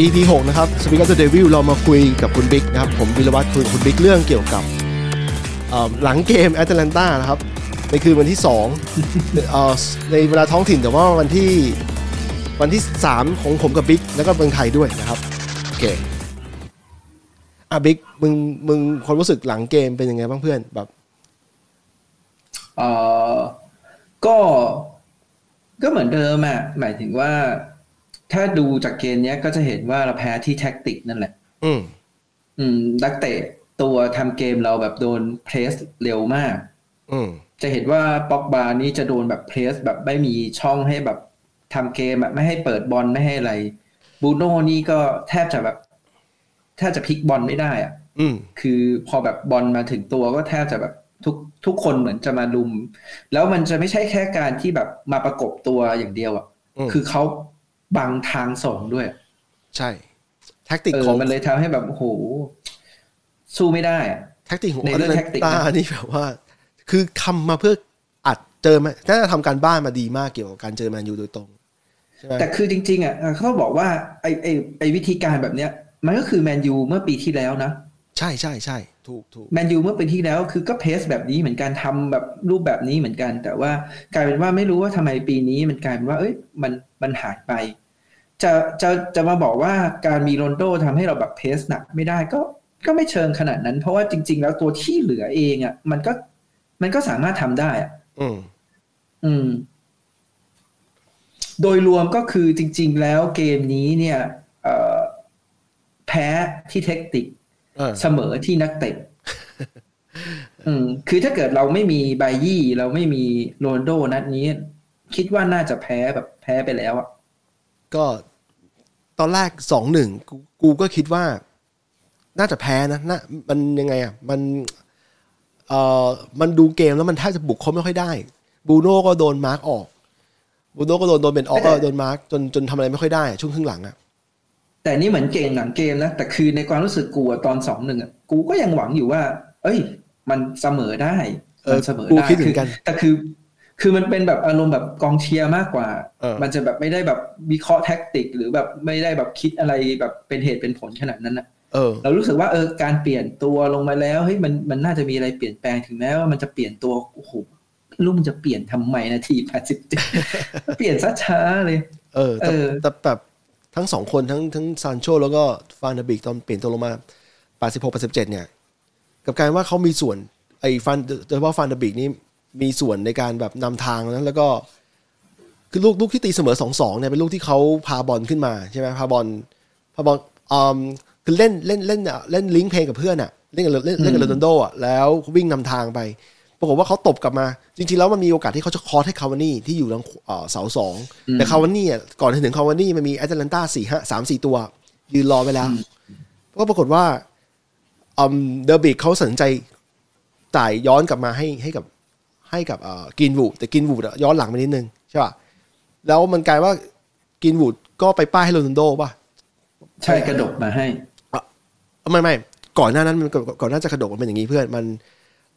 EP 6 นะครับ Speak of the Devil เรามาคุยกับคุณบิ๊กนะครับ ผมวิรวัตรคุยกับคุณบิ๊กเรื่องเกี่ยวกับหลังเกมแอตแลนตานะครับ ในคืนวันที่2เอ่อในเวลาท้องถิ่นแต่ว่าวันที่วันที่ 3 ของผมกับบิ๊กแล้วก็เมืองไทยด้วยนะครับโอเคอะบิ๊กมึงมึงความรู้สึกหลังเกมเป็นยังไงบ้างเพื่อนแบบเออก็ ก็เหมือนเดิมอะหมายถึงว่า ถ้าดูจากเกมเนี้ยก็จะเห็นว่าเราแพ้ที่แท็กติกนั่นแหละ อืม อืมนักเตะตัวทำเกมเราแบบโดนเพรสเร็วมาก อืม จะเห็นว่าป็อกบานี่จะโดนแบบเพรสแบบไม่มีช่องให้แบบทำเกมอะไม่ให้เปิดบอลไม่ให้อะไรบูโน่นี่ก็แทบจะแบบแทบจะพลิกบอลไม่ได้อะอืม คือพอแบบบอลมาถึงตัวก็แทบจะแบบ ทุกทุกคนเหมือนจะมาลุม แล้วมันจะไม่ใช่แค่การที่แบบมาประกบตัวอย่างเดียวอะอืมคือเขาบังทางส่งด้วย ใช่แท็กติกเออของมันเลยทำให้แบบโอ้โหสู้ไม่ได้อะแท็กติกของในแอตเรื่องแลแท็นกติกตานะนี่แบบว่า คือคำมาเพื่ออัดเจอมาน่าจะทำการบ้านมาดีมากเกี่ยวกับการเจอแมนยูโดยตรงใช่ไหมแต่คือจริง ๆ อะเขาต้องบอกว่าไอไอไอวิธีการแบบเนี้ย มันก็คือแมนยูเมื่อปีที่แล้วนะ ใช่ใช่ใช่ถูกถูกแมนยูเมื่อปีที่แล้วคือก็เพสแบบนี้เหมือนกันทำแบบรูปแบบนี้เหมือนกัน แต่ว่ากลายเป็นว่าไม่รู้ว่าทำไมปีนี้มันกลายเป็นว่า เอ้ยมันมันหายไป จะจะจะมาบอกว่าการมีโรนลโดทำให้เราแบบเพสหนักไม่ได้ก็ก็ไม่เชิงขนาดนั้น เพราะว่าจริง ๆ แล้วตัวที่เหลือเองอะ มันก็มันก็สามารถทำได้อะ อืม อืม โดยรวมก็คือจริง ๆ แล้วเกมนี้เนี่ยเอ่อแพ้ที่เทคนิค เออเสมอที่นักเตะอืมคือถ้าเกิดเราไม่มีไบยี่เราไม่มีโรนลโดนัดนี้ คิดว่าน่าจะแพ้แบบแพ้ไปแล้วอะก็ตอนแรกสองหนึ่งกูกูก็คิดว่า น่าจะแพ้นะน่ามันยังไงอะมันเอ่อมันดูเกมแล้วมันแทบจะบุกเขาไม่ค่อยได้บูโน่ก็โดนมาร์กออกบูโน่ก็โดนโดนเป็นออกก็โดนมาร์กจนจนทำอะไรไม่ค่อยได้ ช่วงครึ่งหลังอะ แต่นี่เหมือนเก่งหลังเกมนะ แต่คือในความรู้สึกกูอะตอนสองหนึ่งอะกูก็ยังหวังอยู่ว่า เอ้ย มันเสมอได้เออมันเสมอกูได้คิดเหมือนกันคือแต่คือ คือมันเป็นแบบอารมณ์แบบกองเชียร์มากกว่าเออมันจะแบบไม่ได้แบบวิเคราะห์แท็กติก หรือแบบไม่ได้แบบคิดอะไรแบบเป็นเหตุเป็นผลขนาดนั้นนะเออเรารู้สึกว่าเออการเปลี่ยนตัวลงมาแล้วเฮ้ยมันมันน่าจะมีอะไรเปลี่ยนแปลงถึงแม้ว่ามันจะเปลี่ยนตัวโอ้โหไม่รู้มันจะเปลี่ยนทำไมนาทีแปดสิบเจ็ดเปลี่ยนซะช้าเลย เออแต่เออแต่แบบ ทั้งสองคนทั้งทั้งซานโชแล้วก็ฟานเดบิกตอนเปลี่ยนตัวลงมา86 87เนี่ย กับการว่าเขามีส่วนไอ้ฟันโดยเฉพาะฟานเดบิกนี่มีส่วนในการแบบนำทางนะแล้วก็ คือลูกลูกที่ตีเสมอ2-2เนี่ยเป็นลูกที่เขาพาบอลขึ้นมาใช่ไหมพาบอลพาบอลอืมคือเล่นเล่นเล่นเล่นลิงก์เพลงกับเพื่อนอะเล่นกับเล่นเล่นกับโรนัลโดอะแล้ววิ่งนำทางไป ปรากฏว่าเขาตบกลับมา จริงๆ แล้วมันมีโอกาสที่เขาจะ cross ให้คาวานี่ที่อยู่ทางเอ่อเสาสองแต่คาวานี่อะก่อนถึงคาวานี่มันมีแอตแลนตาสี่ห้าสามสี่ตัว ยืนรอไปแล้วก็ปรากฏว่าอืมเดอร์บิกเขาสนใจจ่ายย้อนกลับมาให้ให้กับให้กับเอ่อกรีนวูดแต่กรีนวูดอะย้อนหลังไปนิดนึงใช่ป่ะแล้วมันกลายว่ากรีนวูดก็ไปป้ายให้โรนัลโดป่ะใช่กระดกมาให้ไม่ไม่ก่อนหน้านั้นมันก่อนก่อนหน้าจะกระโดดมันเป็นอย่างนี้เพื่อนมัน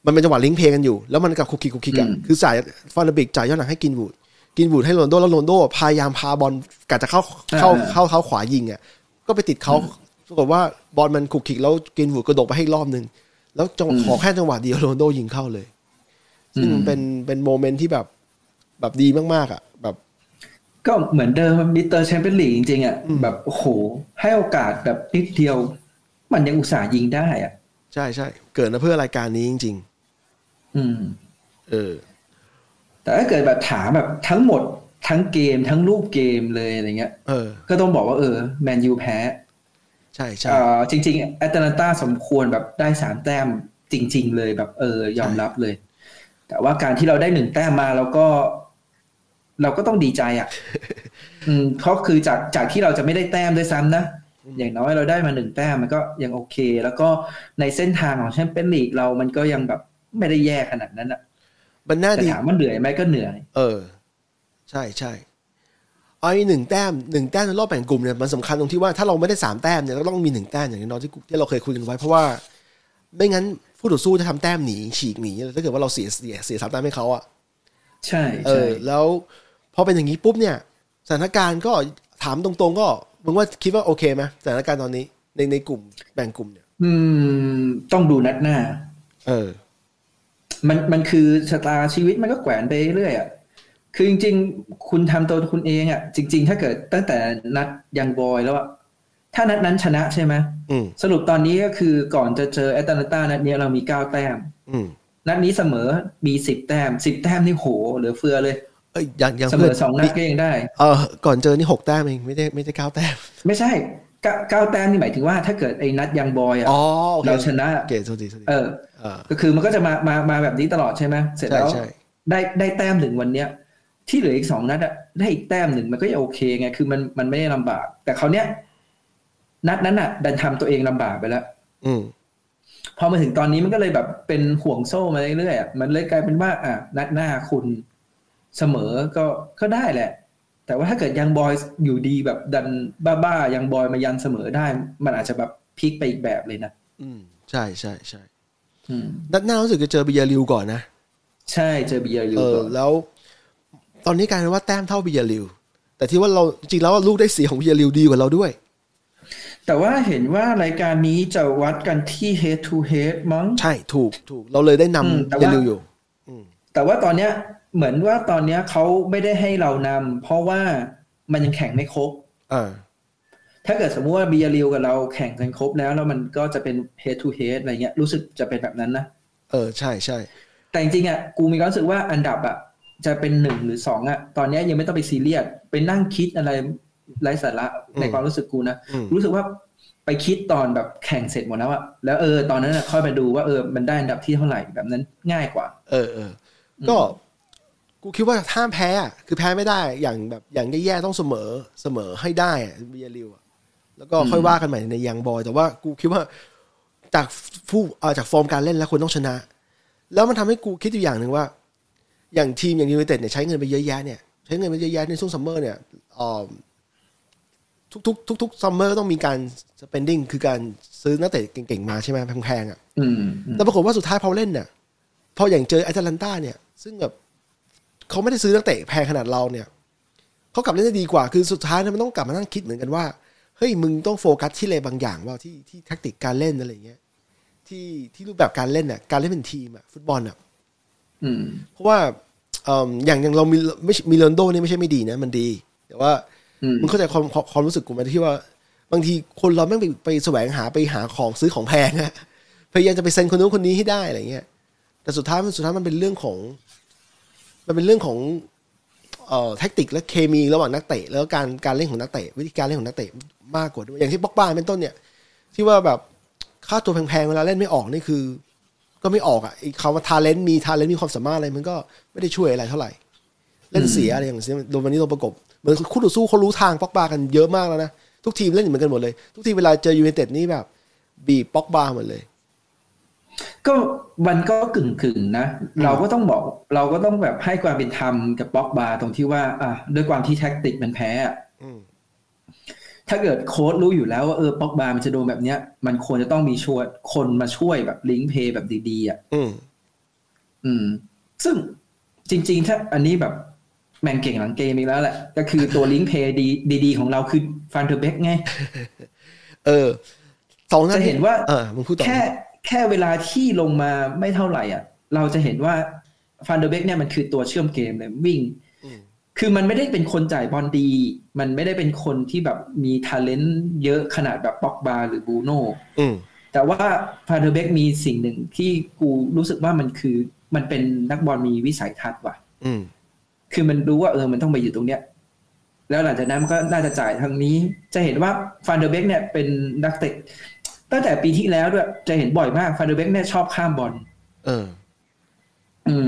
มันเป็นจังหวะลิงก์เพลย์กันอยู่ แล้วมันกับขลุกขลิกขลุกขลิกอะอืมคือจ่ายฟานเดอเบคจ่ายย้อนหลังให้กรีนวูดกรีนวูดให้โรนัลโดแล้วโรนัลโดพยายามพาบอลกะจะเข้าเข้าเข้าเข้าขวายิงอะก็ไปติดเขาปรากฏว่าบอลมันขลุกขลิกแล้วกรีนวูดกระโดดไปให้อีกรอบหนึ่งแล้วจังหวะขอแค่จังหวะเดียวโรนัลโดยิงเข้าเลย ซึ่งมันเป็นเป็น moment ที่แบบแบบดีมากๆอะแบบก็เหมือนเดิม Mister Champions League จริงๆอะอืมแบบโอ้โห ให้โอกาสแบบนิดเดียว มันยังอุตส่าห์ยิงได้อะ ใช่ใช่เกิดมาเพื่อรายการนี้จริง อืมๆเออ แต่ถ้าเกิดแบบถามแบบทั้งหมดทั้งเกมทั้งรูปเกมเลยอะไรเงี้ย เออ ก็ต้องบอกว่าเออแมนยูแพ้ ใช่ใช่เอ่อจริงๆแอตแลนตาสมควรแบบได้สามแต้มจริง ๆ เลยแบบเออยอมรับเลย แต่ว่าการที่เราได้หนึ่งแต้มมาเราก็ เราก็ต้องดีใจอะ อืมเพราะคือจากจากที่เราจะไม่ได้แต้มด้วยซ้ำนะอย่างน้อยเราได้มาหนึ่งแต้มมันก็ยังโอเค แล้วก็ในเส้นทางของแชมเปี้ยนลีกเรามันก็ยังแบบ ไม่ได้แย่ขนาดนั้นอะมันน่าแต่ดีถามว่าเหนื่อยไหมก็เหนื่อย เออ ใช่ใช่ไอ้หนึ่งแต้มหนึ่งแต้มในรอบแบ่งกลุ่มเนี่ยมันสำคัญตรงที่ว่าถ้าเราไม่ได้สามแต้มเนี่ยเราต้องมีหนึ่งแต้มอย่างน้อยๆที่กูที่เราเคยคุยกันไว้ เพราะว่าไม่งั้นผู้ต่อสู้จะทำแต้มหนีฉีกหนีถ้าเกิดว่าเราเสียเสียเสียสามแต้มให้เขาอะใช่เอใช่อแล้วพอเป็นอย่างนี้ปุ๊บเนี่ย สถานการณ์ก็ถามตรงๆ ก็มึงว่าคิดว่าโอเคไหมสถานการณ์ตอนนี้ในในกลุ่มแบ่งกลุ่มเนี่ย อืม ต้องดูนัดหน้า เออ มันมันคือชะตาชีวิตมันก็แขวนไปเรื่อยอะคือจริง ๆ คุณทำตัวคุณเองอะ จริง ๆ ถ้าเกิดตั้งแต่นัดยังบอยแล้วอะถ้านัดนั้นชนะใช่ไหมอืมสรุปตอนนี้ก็คือก่อนจะเจอแอตแลนตานัดเนี้ยเรามีเก้าแต้มอืมนัดนี้เสมอมีสิบแต้มสิบแต้มนี่โหเหลือเฟือเลยเอ้ยยังยังเสมเพื่ออนสองนัดก็ยังได้ เออก่อนเจอนี่หกแต้มเองไม่ได้ไม่ได้เก้าแต้ม ไม่ใช่ เก้าเก้าแต้มนี่หมายถึงว่าถ้าเกิดไอ้นัดยังบอยอะอ๋อโอเคเราชนะโอเคโทษทีโทษทีเออเออก็คือมันก็จะมามามาแบบนี้ตลอดใช่ไหมเสร็จใช่แล้วใช่ได้ได้แต้มหนึ่งวันเนี้ย ที่เหลืออีกสองนัดอะได้อีกแต้มหนึ่งมันก็ยังโอเคไงคือมันมันไม่ได้ลำบาก แต่เขาวเนี้ยนัดนั้นอะดันทำตัวเองลำบากไปแล้วอืมพอมาถึงตอนนี้มันก็เลยแบบเป็นห่วงโซ่มาเรื่อยๆอะมันเลยกลายเป็นว่า อะนัดหน้าคุณเสมอก็ก็ได้แหละ แต่ว่าถ้าเกิดยังบอยอยู่ดีแบบดันบ้าๆยังบอยมายันเสมอได้ มันอาจจะแบบพลิกไปอีกแบบเลยนะ อืม ใช่ใช่ใช่อืมนัดหน้ารู้สึกจะเจอเบียริวก่อนนะ ใช่เจอเบียร์ลิวเออก่อนแล้ว ตอนนี้กลายเป็นว่าแต้มเท่าเบียริว แต่ที่ว่าเราจริงๆแล้วลูกได้เสียของเบียริวดีกว่าเราด้วย แต่ว่าเห็นว่ารายการนี้จะวัดกันที่ head to head มั้ง ใช่ถูกถูก เราเลยได้นอืมแต่ำเบียว่าริวอยู่แต่ว่าตอนเนี้ย เหมือนว่าตอนเนี้ยเขาไม่ได้ให้เรานำเพราะว่ามันยังแข่งไม่ครบอ่าถ้าเกิดสมมติว่าบียริวกับเราแข่งกันครบแล้วแล้วมันก็จะเป็น head to head อะไรเงี้ยรู้สึกจะเป็นแบบนั้นนะเออใช่ใช่แต่จริงๆอะกูมีความรู้สึกว่าอันดับอะจะเป็นหนึ่งหรือสองอะตอนเนี้ยยังไม่ต้องไปซีเรียสไปนั่งคิดอะไรไร้สาระในความรู้สึกกูนะอืมรู้สึกว่าไปคิดตอนแบบแข่งเสร็จหมดแล้วอะแล้วเออตอนนั้นอะค่อยมาดูว่าเออมันได้อันดับที่เท่าไหร่แบบนั้นง่ายกว่า เออเออก็ กูคิดว่าถ้ามแพ้อะคือแพ้ไม่ได้อย่างแบบอย่างแย่ๆต้องเสมอเสมอให้ได้อะเบียริวอะแล้วก็ค่อยว่ากันใหม่ในยังบอย แต่ว่ากูคิดว่าจากผู้เอ่อจากฟอร์มการเล่นแล้วควรต้องชนะ แล้วมันทำให้กูคิดอยู่อย่างหนึ่งว่า อย่างทีมอย่างยูไนเต็ดเนี่ยใช้เงินไปเยอะแยะเนี่ยใช้เงินไปเยอะแยะในช่วงซัมเมอร์เนี่ยเอ่อทุกๆทุกๆซัมเมอร์ต้องมีการ spending คือการซื้อนักเตะเก่งๆมาใช่ไหมแพงๆอะอืมอืมแต่ปรากฏว่าสุดท้ายพอเล่นเนี่ยพออย่างเจอแอตแลนตาเนี่ย ซึ่งแบบ เขาไม่ได้ซื้อนักเตะแพงขนาดเราเนี่ยเขากลับเล่นได้ดีกว่าคือสุดท้ายเนี่ยมันต้องกลับมานั่งคิดเหมือนกันว่าเฮ้ยมึงต้องโฟกัสที่อะไรบางอย่างว่าที่ที่ tactic การเล่นอะไรอย่างเงี้ยที่ที่รูปแบบการเล่นน่ะการเล่นเป็นทีมอะฟุตบอลอะอืมเพราะว่าเอิ่มอย่างอย่างเรามีไม่มีโรนลโดนี่ไม่ใช่ไม่ดีนะ มันดี แต่ว่าอืมมึงเข้าใจความความความรู้สึกกูไหมที่ว่า บางทีคนเราแม่งไปไปแสวงหาไปหาของซื้อของแพงอะพยายามจะไปเซ็นคนนู้นคนนี้ให้ได้อะไรเงี้ยแต่สุดท้ายมันสุดท้ายมันเป็นเรื่องของ มันเป็นเรื่องของเอ่อแทคติกและเคมีระหว่างนักเตะแล้วการการเล่นของนักเตะวิธีการเล่นของนักเตะมากกว่าด้วยอย่างที่ป็อกบาเป็นต้นเนี่ย ที่ว่าแบบค่าตัวแพงๆเวลาเล่นไม่ออกนี่คือ ก็ไม่ออกอะไอ้คำว่า talent มี talent มีความสามารถอะไรมันก็ไม่ได้ช่วยอะไรเท่าไหร่ เล่นเสียอะไรอย่างเงี้ยโดนวันนี้โดนประกบเหมือนคู่ต่อสู้เขารู้ทางป็อกบากันเยอะมากแล้วนะทุกทีมเล่นเหมือนกันหมดเลย ทุกทีเวลาเจอยูไนเต็ดนี่แบบ บีบป็อกบาหมดเลย ก็มันก็กึ่งกึ่งๆนะ เราก็ต้องบอก เราก็ต้องแบบให้ความเป็นธรรมกับบ็อกบาร์ตรงที่ว่า อะด้วยความที่แท็กติกมันแพ้อะอืมถ้าเกิดโค้ชรู้อยู่แล้วว่าเออบ็อกบาร์มันจะโดนแบบเนี้ย มันควรจะต้องมีช่วยคนมาช่วยแบบ link play แบบดีๆอะอืมอืมซึ่งจริง ๆ ถ้าอันนี้แบบแม่งเก่งหลังเกมอีกแล้วแหละ ก็คือตัว link play ดีดี ๆ ของเราคือฟานเดอร์เบกไง เออสองนัดจะเห็นว่า เออมึงพูดต่อแค่ แค่เวลาที่ลงมาไม่เท่าไหร่อะ เราจะเห็นว่าฟานเดอร์เบกเนี่ยมันคือตัวเชื่อมเกมเลยวิ่งอืมคือมันไม่ได้เป็นคนจ่ายบอลดี มันไม่ได้เป็นคนที่แบบมีท ALENT เยอะขนาดแบบป็อกบาหรือบรูโน่อืมแต่ว่าฟานเดอร์เบกมีสิ่งหนึ่งที่กูรู้สึกว่ามันคือมันเป็นนักบอลมีวิสัยทัศน์ว่ะอืมคือมันรู้ว่าเออมันต้องไปอยู่ตรงเนี้ย แล้วหลังจากนั้นมันก็น่าจะจ่ายทางนี้ จะเห็นว่าฟานเดอร์เบกเนี่ยเป็นนักเตะ ตั้งแต่ปีที่แล้วด้วยจะเห็นบ่อยมากฟานเดอร์เบกเนี่ยชอบข้ามบอลเออ อืม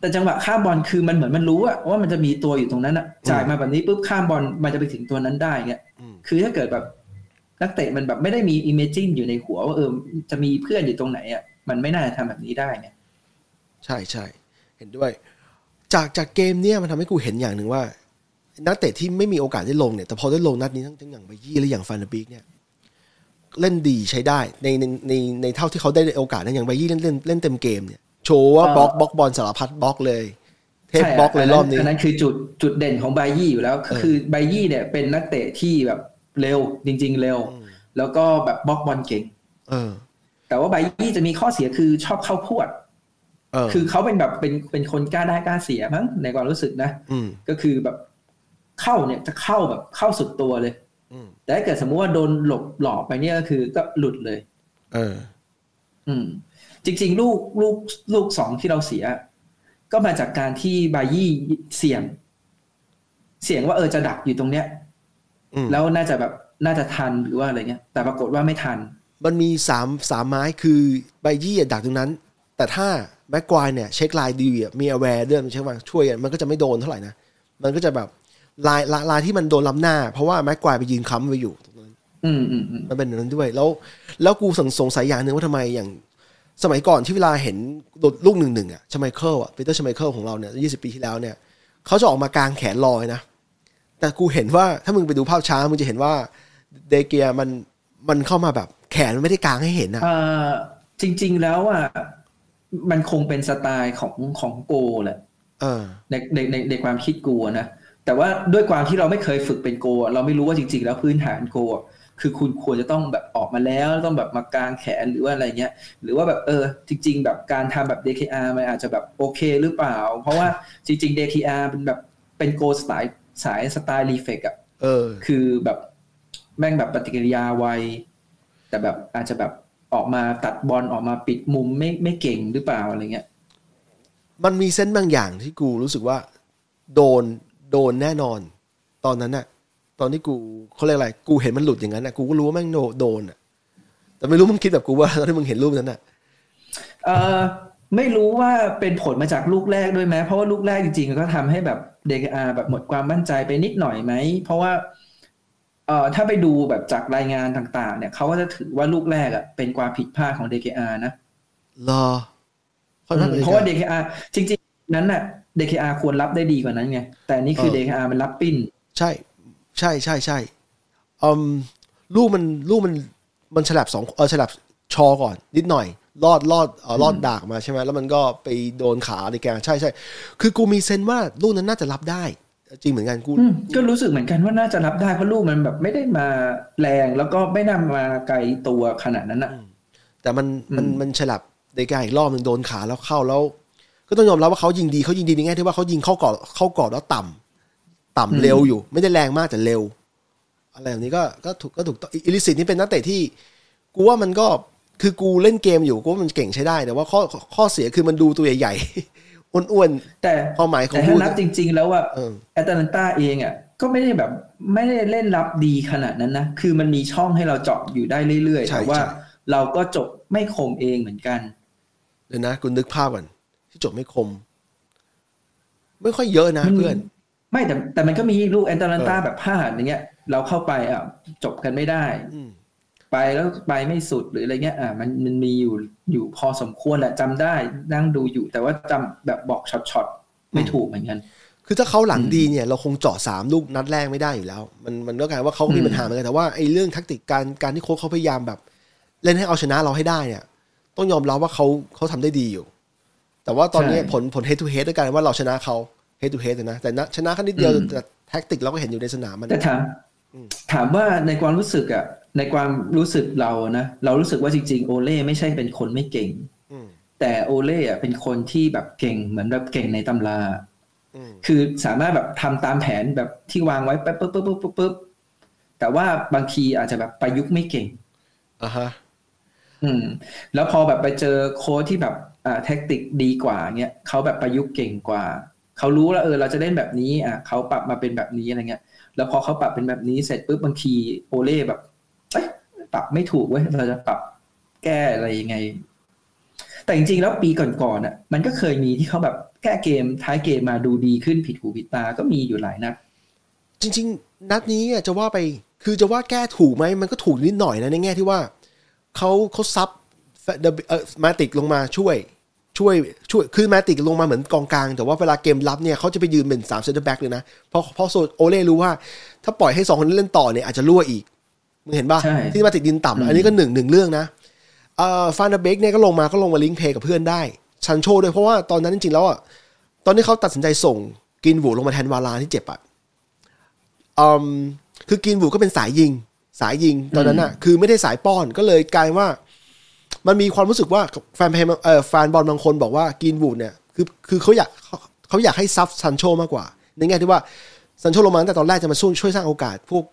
แต่จังหวะข้ามบอลคือมันเหมือนมันรู้อะว่ามันจะมีตัวอยู่ตรงนั้นอะจ่ายมาแบบนี้ปุ๊บข้ามบอลมันจะไปถึงตัวนั้นได้เงี้ยอืมคือถ้าเกิดแบบนักเตะมันแบบไม่ได้มี imagine อยู่ในหัวว่าเออจะมีเพื่อนอยู่ตรงไหนอะมันไม่น่าจะทำแบบนี้ได้ไงใช่ใช่เห็นด้วย จากจากเกมเนี่ยมันทำให้กูเห็นอย่างหนึ่งว่า นักเตะที่ไม่มีโอกาสได้ลงเนี่ยแต่พอได้ลงนัดนี้ทั้งทั้งอย่างไบยี่และอย่างฟานเดอร์เบกเนี่ย เล่นดีใช้ได้ ในในในในเท่าที่เขาได้โอกาสนะอย่างไบยี่เล่นเล่นเล่นเต็มเกมเนี่ยโชว์ว่าอ่าบล็อกบล็อกบอลสารพัดบล็อกเลยเทพบล็อกเลยรอบนี้อันนั้นคือจุดจุดเด่นของไบยี่อยู่แล้วก็คือไบยี่เนี่ยเป็นนักเตะที่แบบเร็วจริง ๆ เร็ว แล้วก็แบบบล็อกบอลเก่งเออแต่ว่าไบยี่จะมีข้อเสียคือชอบเข้าพรวดเออคือเขาเป็นแบบเป็นเป็นคนกล้าได้กล้าเสียมั้งในความรู้สึกนะอืมก็คือแบบเข้าเนี่ยจะเข้าแบบเข้าสุดตัวเลยอืม แต่ถ้าเกิดสมมุติว่าโดนหลบหลอกไปเนี่ยก็คือก็หลุดเลย เออ อืม จริง ๆ ลูกลูกลูกสองที่เราเสีย ก็มาจากการที่บายี่เสี่ยง เสี่ยงว่าเออจะดักอยู่ตรงเนี้ยอืมแล้วน่าจะแบบน่าจะทันหรือว่าอะไรเงี้ย แต่ปรากฏว่าไม่ทัน มันมีสามสามไม้คือไบยี่อะดักตรงนั้น แต่ถ้าแบ็กควายเนี่ย เช็คลายดีอะมี aware ด้วยมันใช่ว่าช่วยอะมันก็จะไม่โดนเท่าไหร่นะมันก็จะแบบ ลายลายลายที่มันโดนล้ำหน้า เพราะว่าแม็กควายไปยืนค้ำไว้อยู่ตรงนั้นอืมอืมอืมมันเป็นอย่างนั้นด้วย แล้ว แล้วกูสงสงสัยอย่างหนึ่งว่าทำไมอย่าง สมัยก่อนที่เวลาเห็นโดดลูกหนึ่งหนึ่งอะชไมเคิลอะปีเตอร์ชไมเคิลของเราเนี่ยยี่สิบปีที่แล้วเนี่ยเขาจะออกมากลางแขนลอยนะแต่กูเห็นว่าถ้ามึงไปดูภาพช้ามึงจะเห็นว่าเดเกียมันมันเข้ามาแบบแขนมันไม่ได้กลางให้เห็นอะอ่าจริง ๆแล้วอะมันคงเป็นสไตล์ของของโกแหละเออในในในในความคิดกูอะนะ แต่ว่าด้วยความที่เราไม่เคยฝึกเป็นโกอะเราไม่รู้ว่าจริง ๆ แล้วพื้นฐานโกอะคือคุณควรจะต้องแบบออกมาแล้วต้องแบบมากางแขนหรือว่าอะไรเงี้ย หรือว่าแบบเออจริง ๆ แบบการทำแบบ DKR มันอาจจะแบบโอเคหรือเปล่า เพราะว่าจริง ๆ DKR เป็นแบบเป็นโกสไตล์สายสไตล์รีเฟกอะเออ คือแบบแม่งแบบปฏิกิริยาไวแต่แบบอาจจะแบบออกมาตัดบอลออกมาปิดมุมไม่ไม่เก่งหรือเปล่าอะไรเงี้ย มันมีเส้นบางอย่างที่กูรู้สึกว่า โดน โดนแน่นอน ตอนนั้นน่ะ ตอนที่กูเขาเรียกอะไร กูเห็นมันหลุดอย่างนั้นน่ะ กูก็รู้ว่าแม่งโดโดนอะ แต่ไม่รู้มึงคิดแบบกูว่าตอนที่มึงเห็นรูปนั้นน่ะ เออไม่รู้ว่าเป็นผลมาจากลูกแรกด้วยไหมเพราะว่าลูกแรกจริงๆก็ทำให้แบบเดกอาแบบหมดความมั่นใจไปนิดหน่อยไหม เพราะว่าเอ่อถ้าไปดูแบบจากรายงานต่างๆ เนี่ยเขาก็จะถือว่าลูกแรกอะเป็นความผิดพลาดของ DKR นะรอค่อนข้างเพราะว่า DKR จริงๆ นั้นน่ะ DKR ควรรับได้ดีกว่านั้นไง แต่นี่คือ DKR มันรับปิ้น ใช่ ใช่ใช่ใช่อืมลูกมันลูกมันมันฉลับสองเออฉลับชอก่อน นิดหน่อยรอดรอดเออรอดดากมาใช่ไหมแล้วมันก็ไปโดนขาในแกใช่ใช่คือกูมีเซนส์ว่าลูกนั้นน่าจะรับได้ จริงเหมือนกันกูอืมก็รู้สึกเหมือนกันว่าน่าจะรับได้เพราะลูกมันแบบไม่ได้มาแรงแล้วก็ไม่นำมาไกลตัวขนาดนั้นอะแต่มันมันอืมมันฉลับเดกาอีกรอบหนึ่งโดนขาแล้วเข้าแล้ว ก็ต้องยอมรับว่าเขายิงดีเขายิงดีในแง่ที่ว่าเขายิงเข้ากรอบเข้ากรอบแล้วต่ำต่ำเร็วอยู่ ไม่ได้แรงมากแต่เร็ว อะไรแบบนี้ก็ก็ถูกก็ถูกต้องอิลิสิตนี่เป็นนักเตะที่กูว่ามันก็คือกูเล่นเกมอยู่กูว่ามันเก่งใช้ได้ แต่ว่าข้อข้อเสียคือมันดูตัวใหญ่ๆอ้วนแต่ๆความหมายของแต่กูถ้านับจริง ๆ แล้วว่าเออแอตแลนตาเองอะก็ไม่ได้แบบไม่ได้เล่นรับดีขนาดนั้นนะ คือมันมีช่องให้เราเจาะอยู่ได้เรื่อยๆใช่แต่ว่าใช่เราก็จบไม่คมเองเหมือนกัน เดี๋ยวนะกูนึกภาพก่อนที่ จบไม่คม ไม่ค่อยเยอะนะมันเพื่อน ไม่แต่แต่มันก็มีลูกแอตแลนตาเออแบบพลาดอย่างเงี้ย เราเข้าไปอะจบกันไม่ได้อืมไปแล้วไปไม่สุดหรืออะไรเงี้ย อะมันมันมีอยู่อยู่พอสมควรแหละจำได้นั่งดูอยู่ แต่ว่าจำแบบบอกช็อตๆไม่ถูกเหมือนกัน คือถ้าเขาหลังดีเนี่ย เราคงเจาะสามลูกนัดแรกไม่ได้อยู่แล้ว มันมันก็กลายว่าเขาก็มีอืมปัญหาเหมือนกันแต่ว่าไอ้เรื่องแทักติกการการที่โค้ชเขาพยายามแบบ เล่นให้เอาชนะเราให้ได้เนี่ย ต้องยอมรับว่าเขาเขาทำได้ดีอยู่ แต่ว่าตอนนี้ผลผล head to head ด้วยกันว่าเราชนะเขา head to head นะ แต่นะชนะแค่นิดเดียวแต่แท็กติกเราก็เห็นอยู่ในสนามมันแต่ถามถามว่าในความรู้สึกอะ ในความรู้สึกเรานะ เรารู้สึกว่าจริง ๆ โอเล่ไม่ใช่เป็นคนไม่เก่งอืมแต่โอเล่อะเป็นคนที่แบบเก่งเหมือนแบบเก่งในตำราอืมคือสามารถแบบทำตามแผนแบบที่วางไว้ปั๊บปุ๊บปุ๊บปุ๊บปุ๊บปุ๊บแต่ว่าบางทีอาจจะแบบประยุกต์ไม่เก่งอ่าฮะอืม แล้วพอแบบไปเจอโค้ชที่แบบอ่า แท็กติกดีกว่าเงี้ยเขาแบบประยุกต์เก่งกว่าเขารู้แล้วเออเราจะเล่นแบบนี้อะเขาปรับมาเป็นแบบนี้อะไรเงี้ย แล้วพอเขาปรับเป็นแบบนี้เสร็จปุ๊บบางทีโอเล่แบบเอ้ยปรับไม่ถูกเว้ยเราจะปรับแก้อะไรยังไง แต่จริงๆแล้วปีก่อนๆอะ มันก็เคยมีที่เขาแบบแก้เกมท้ายเกมมาดูดีขึ้นผิดหูผิดตาก็มีอยู่หลายนัดจริง ๆ นัดนี้อะจะว่าไปคือจะว่าแก้ถูกไหมมันก็ถูกนิดหน่อยนะในแง่ที่ว่าเขาเขาซับ มาติชลงมาช่วยช่วยช่วยคือมาติชลงมาเหมือนกองกลาง แต่ว่าเวลาเกมรับเนี่ยเขาจะไปยืนเป็นสามเซนเตอร์แบ็กเลยนะ เพราะเพราะโซโอเล่รู้ว่า ถ้าปล่อยให้สองคนนี้เล่นต่อเนี่ยอาจจะรั่วอีกมึงเห็นป่ะใช่ที่มาติชยืนต่ำอันนี้ก็หนึ่งหนึ่งเรื่องนะเอ่อฟานเดอร์เบกเนี่ยก็ลงมาก็ลงมา link play กับเพื่อนได้ซานโช่ด้วยเพราะว่าตอนนั้นจริงๆแล้วอะตอนนี้เขาตัดสินใจส่งกรีนวูดลงมาแทนวารานที่เจ็บอะอืมคือกรีนวูดก็เป็นสายยิง สายยิงตอนนั้นอะ คือไม่ได้สายป้อนก็เลยกลายว่า มันมีความรู้สึกว่าแฟนเพลงเอ่อแฟนบอลบางคนบอกว่ากินวูดเนี่ยคือคือเขาอยากเขาเขาอยากให้ซับซันโชมากกว่า ในแง่ที่ว่าซันโชลงมาตั้งแต่ตอนแรกจะมาช่วยช่วยสร้างโอกาสพวก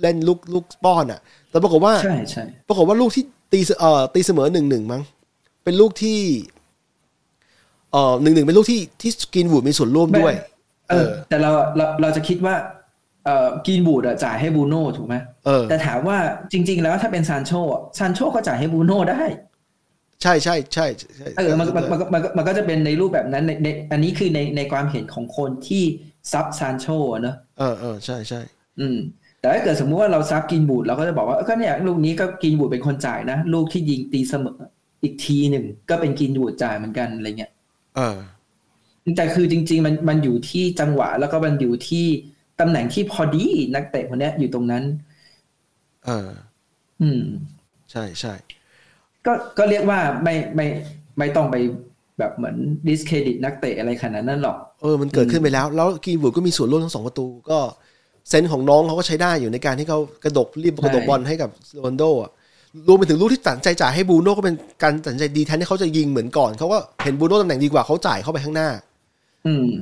เล่นลูกลูกป้อนอะ แต่ปรากฏว่าใช่ใช่ปรากฏว่าลูกที่ตีเสเอ่อตีเสมอหนึ่งหนึ่งมั้งเป็นลูกที่เอ่อหนึ่งหนึ่งเป็นลูกที่ที่กินวูดมีส่วนร่วมด้วย เออ แต่เราเราเราจะคิดว่า เอ่อกินบูดอะจ่ายให้บูโน่ถูกไหมเออแต่ถามว่าจริง ๆ แล้วถ้าเป็นซานโชอะซานโชก็จ่ายให้บูโน่ได้ ใช่ใช่ใช่ใช่เออมันมันมันมันมันก็จะเป็นในรูปแบบนั้นในในอันนี้คือในในความเห็นของคนที่ซับซานโชอะเนอะเออเออใช่ใช่อืม แต่ถ้าเกิดสมมุติว่าเราซับกินบูดเราก็จะบอกว่าเออก็เนี่ยลูกนี้ก็กินบูดเป็นคนจ่ายนะลูกที่ยิงตีเสมออีกทีหนึ่งก็เป็นกินบูดจ่ายเหมือนกันอะไรเงี้ยเออแต่คือจริง ๆ มันมันอยู่ที่จังหวะแล้วก็มันอยู่ที่ ตำแหน่งที่พอดีนักเตะคนเนี้ยอยู่ตรงนั้น เออ อืม ใช่ใช่ก็ก็เรียกว่าไม่ไม่ไม่ต้องไปแบบเหมือนดิสเครดิตนักเตะอะไรขนาดนั้นหรอกเออมันเกิดขึ้นไปแล้ว แล้วกินวูดก็มีส่วนร่วมทั้งสองประตู ก็เซนส์ของน้องเขาก็ใช้ได้อยู่ในการที่เขากระดกรีบกระดกบอลให้กับโรนลโดอะรวมไปถึงลูกที่ตัดสินใจจ่ายให้บรูโน่ก็เป็นการตัดสินใจดีแทนที่เขาจะยิงเหมือนก่อนเขาก็เห็นบรูโน่ตำแหน่งดีกว่าเขาจ่ายเข้าไปข้างหน้าอืม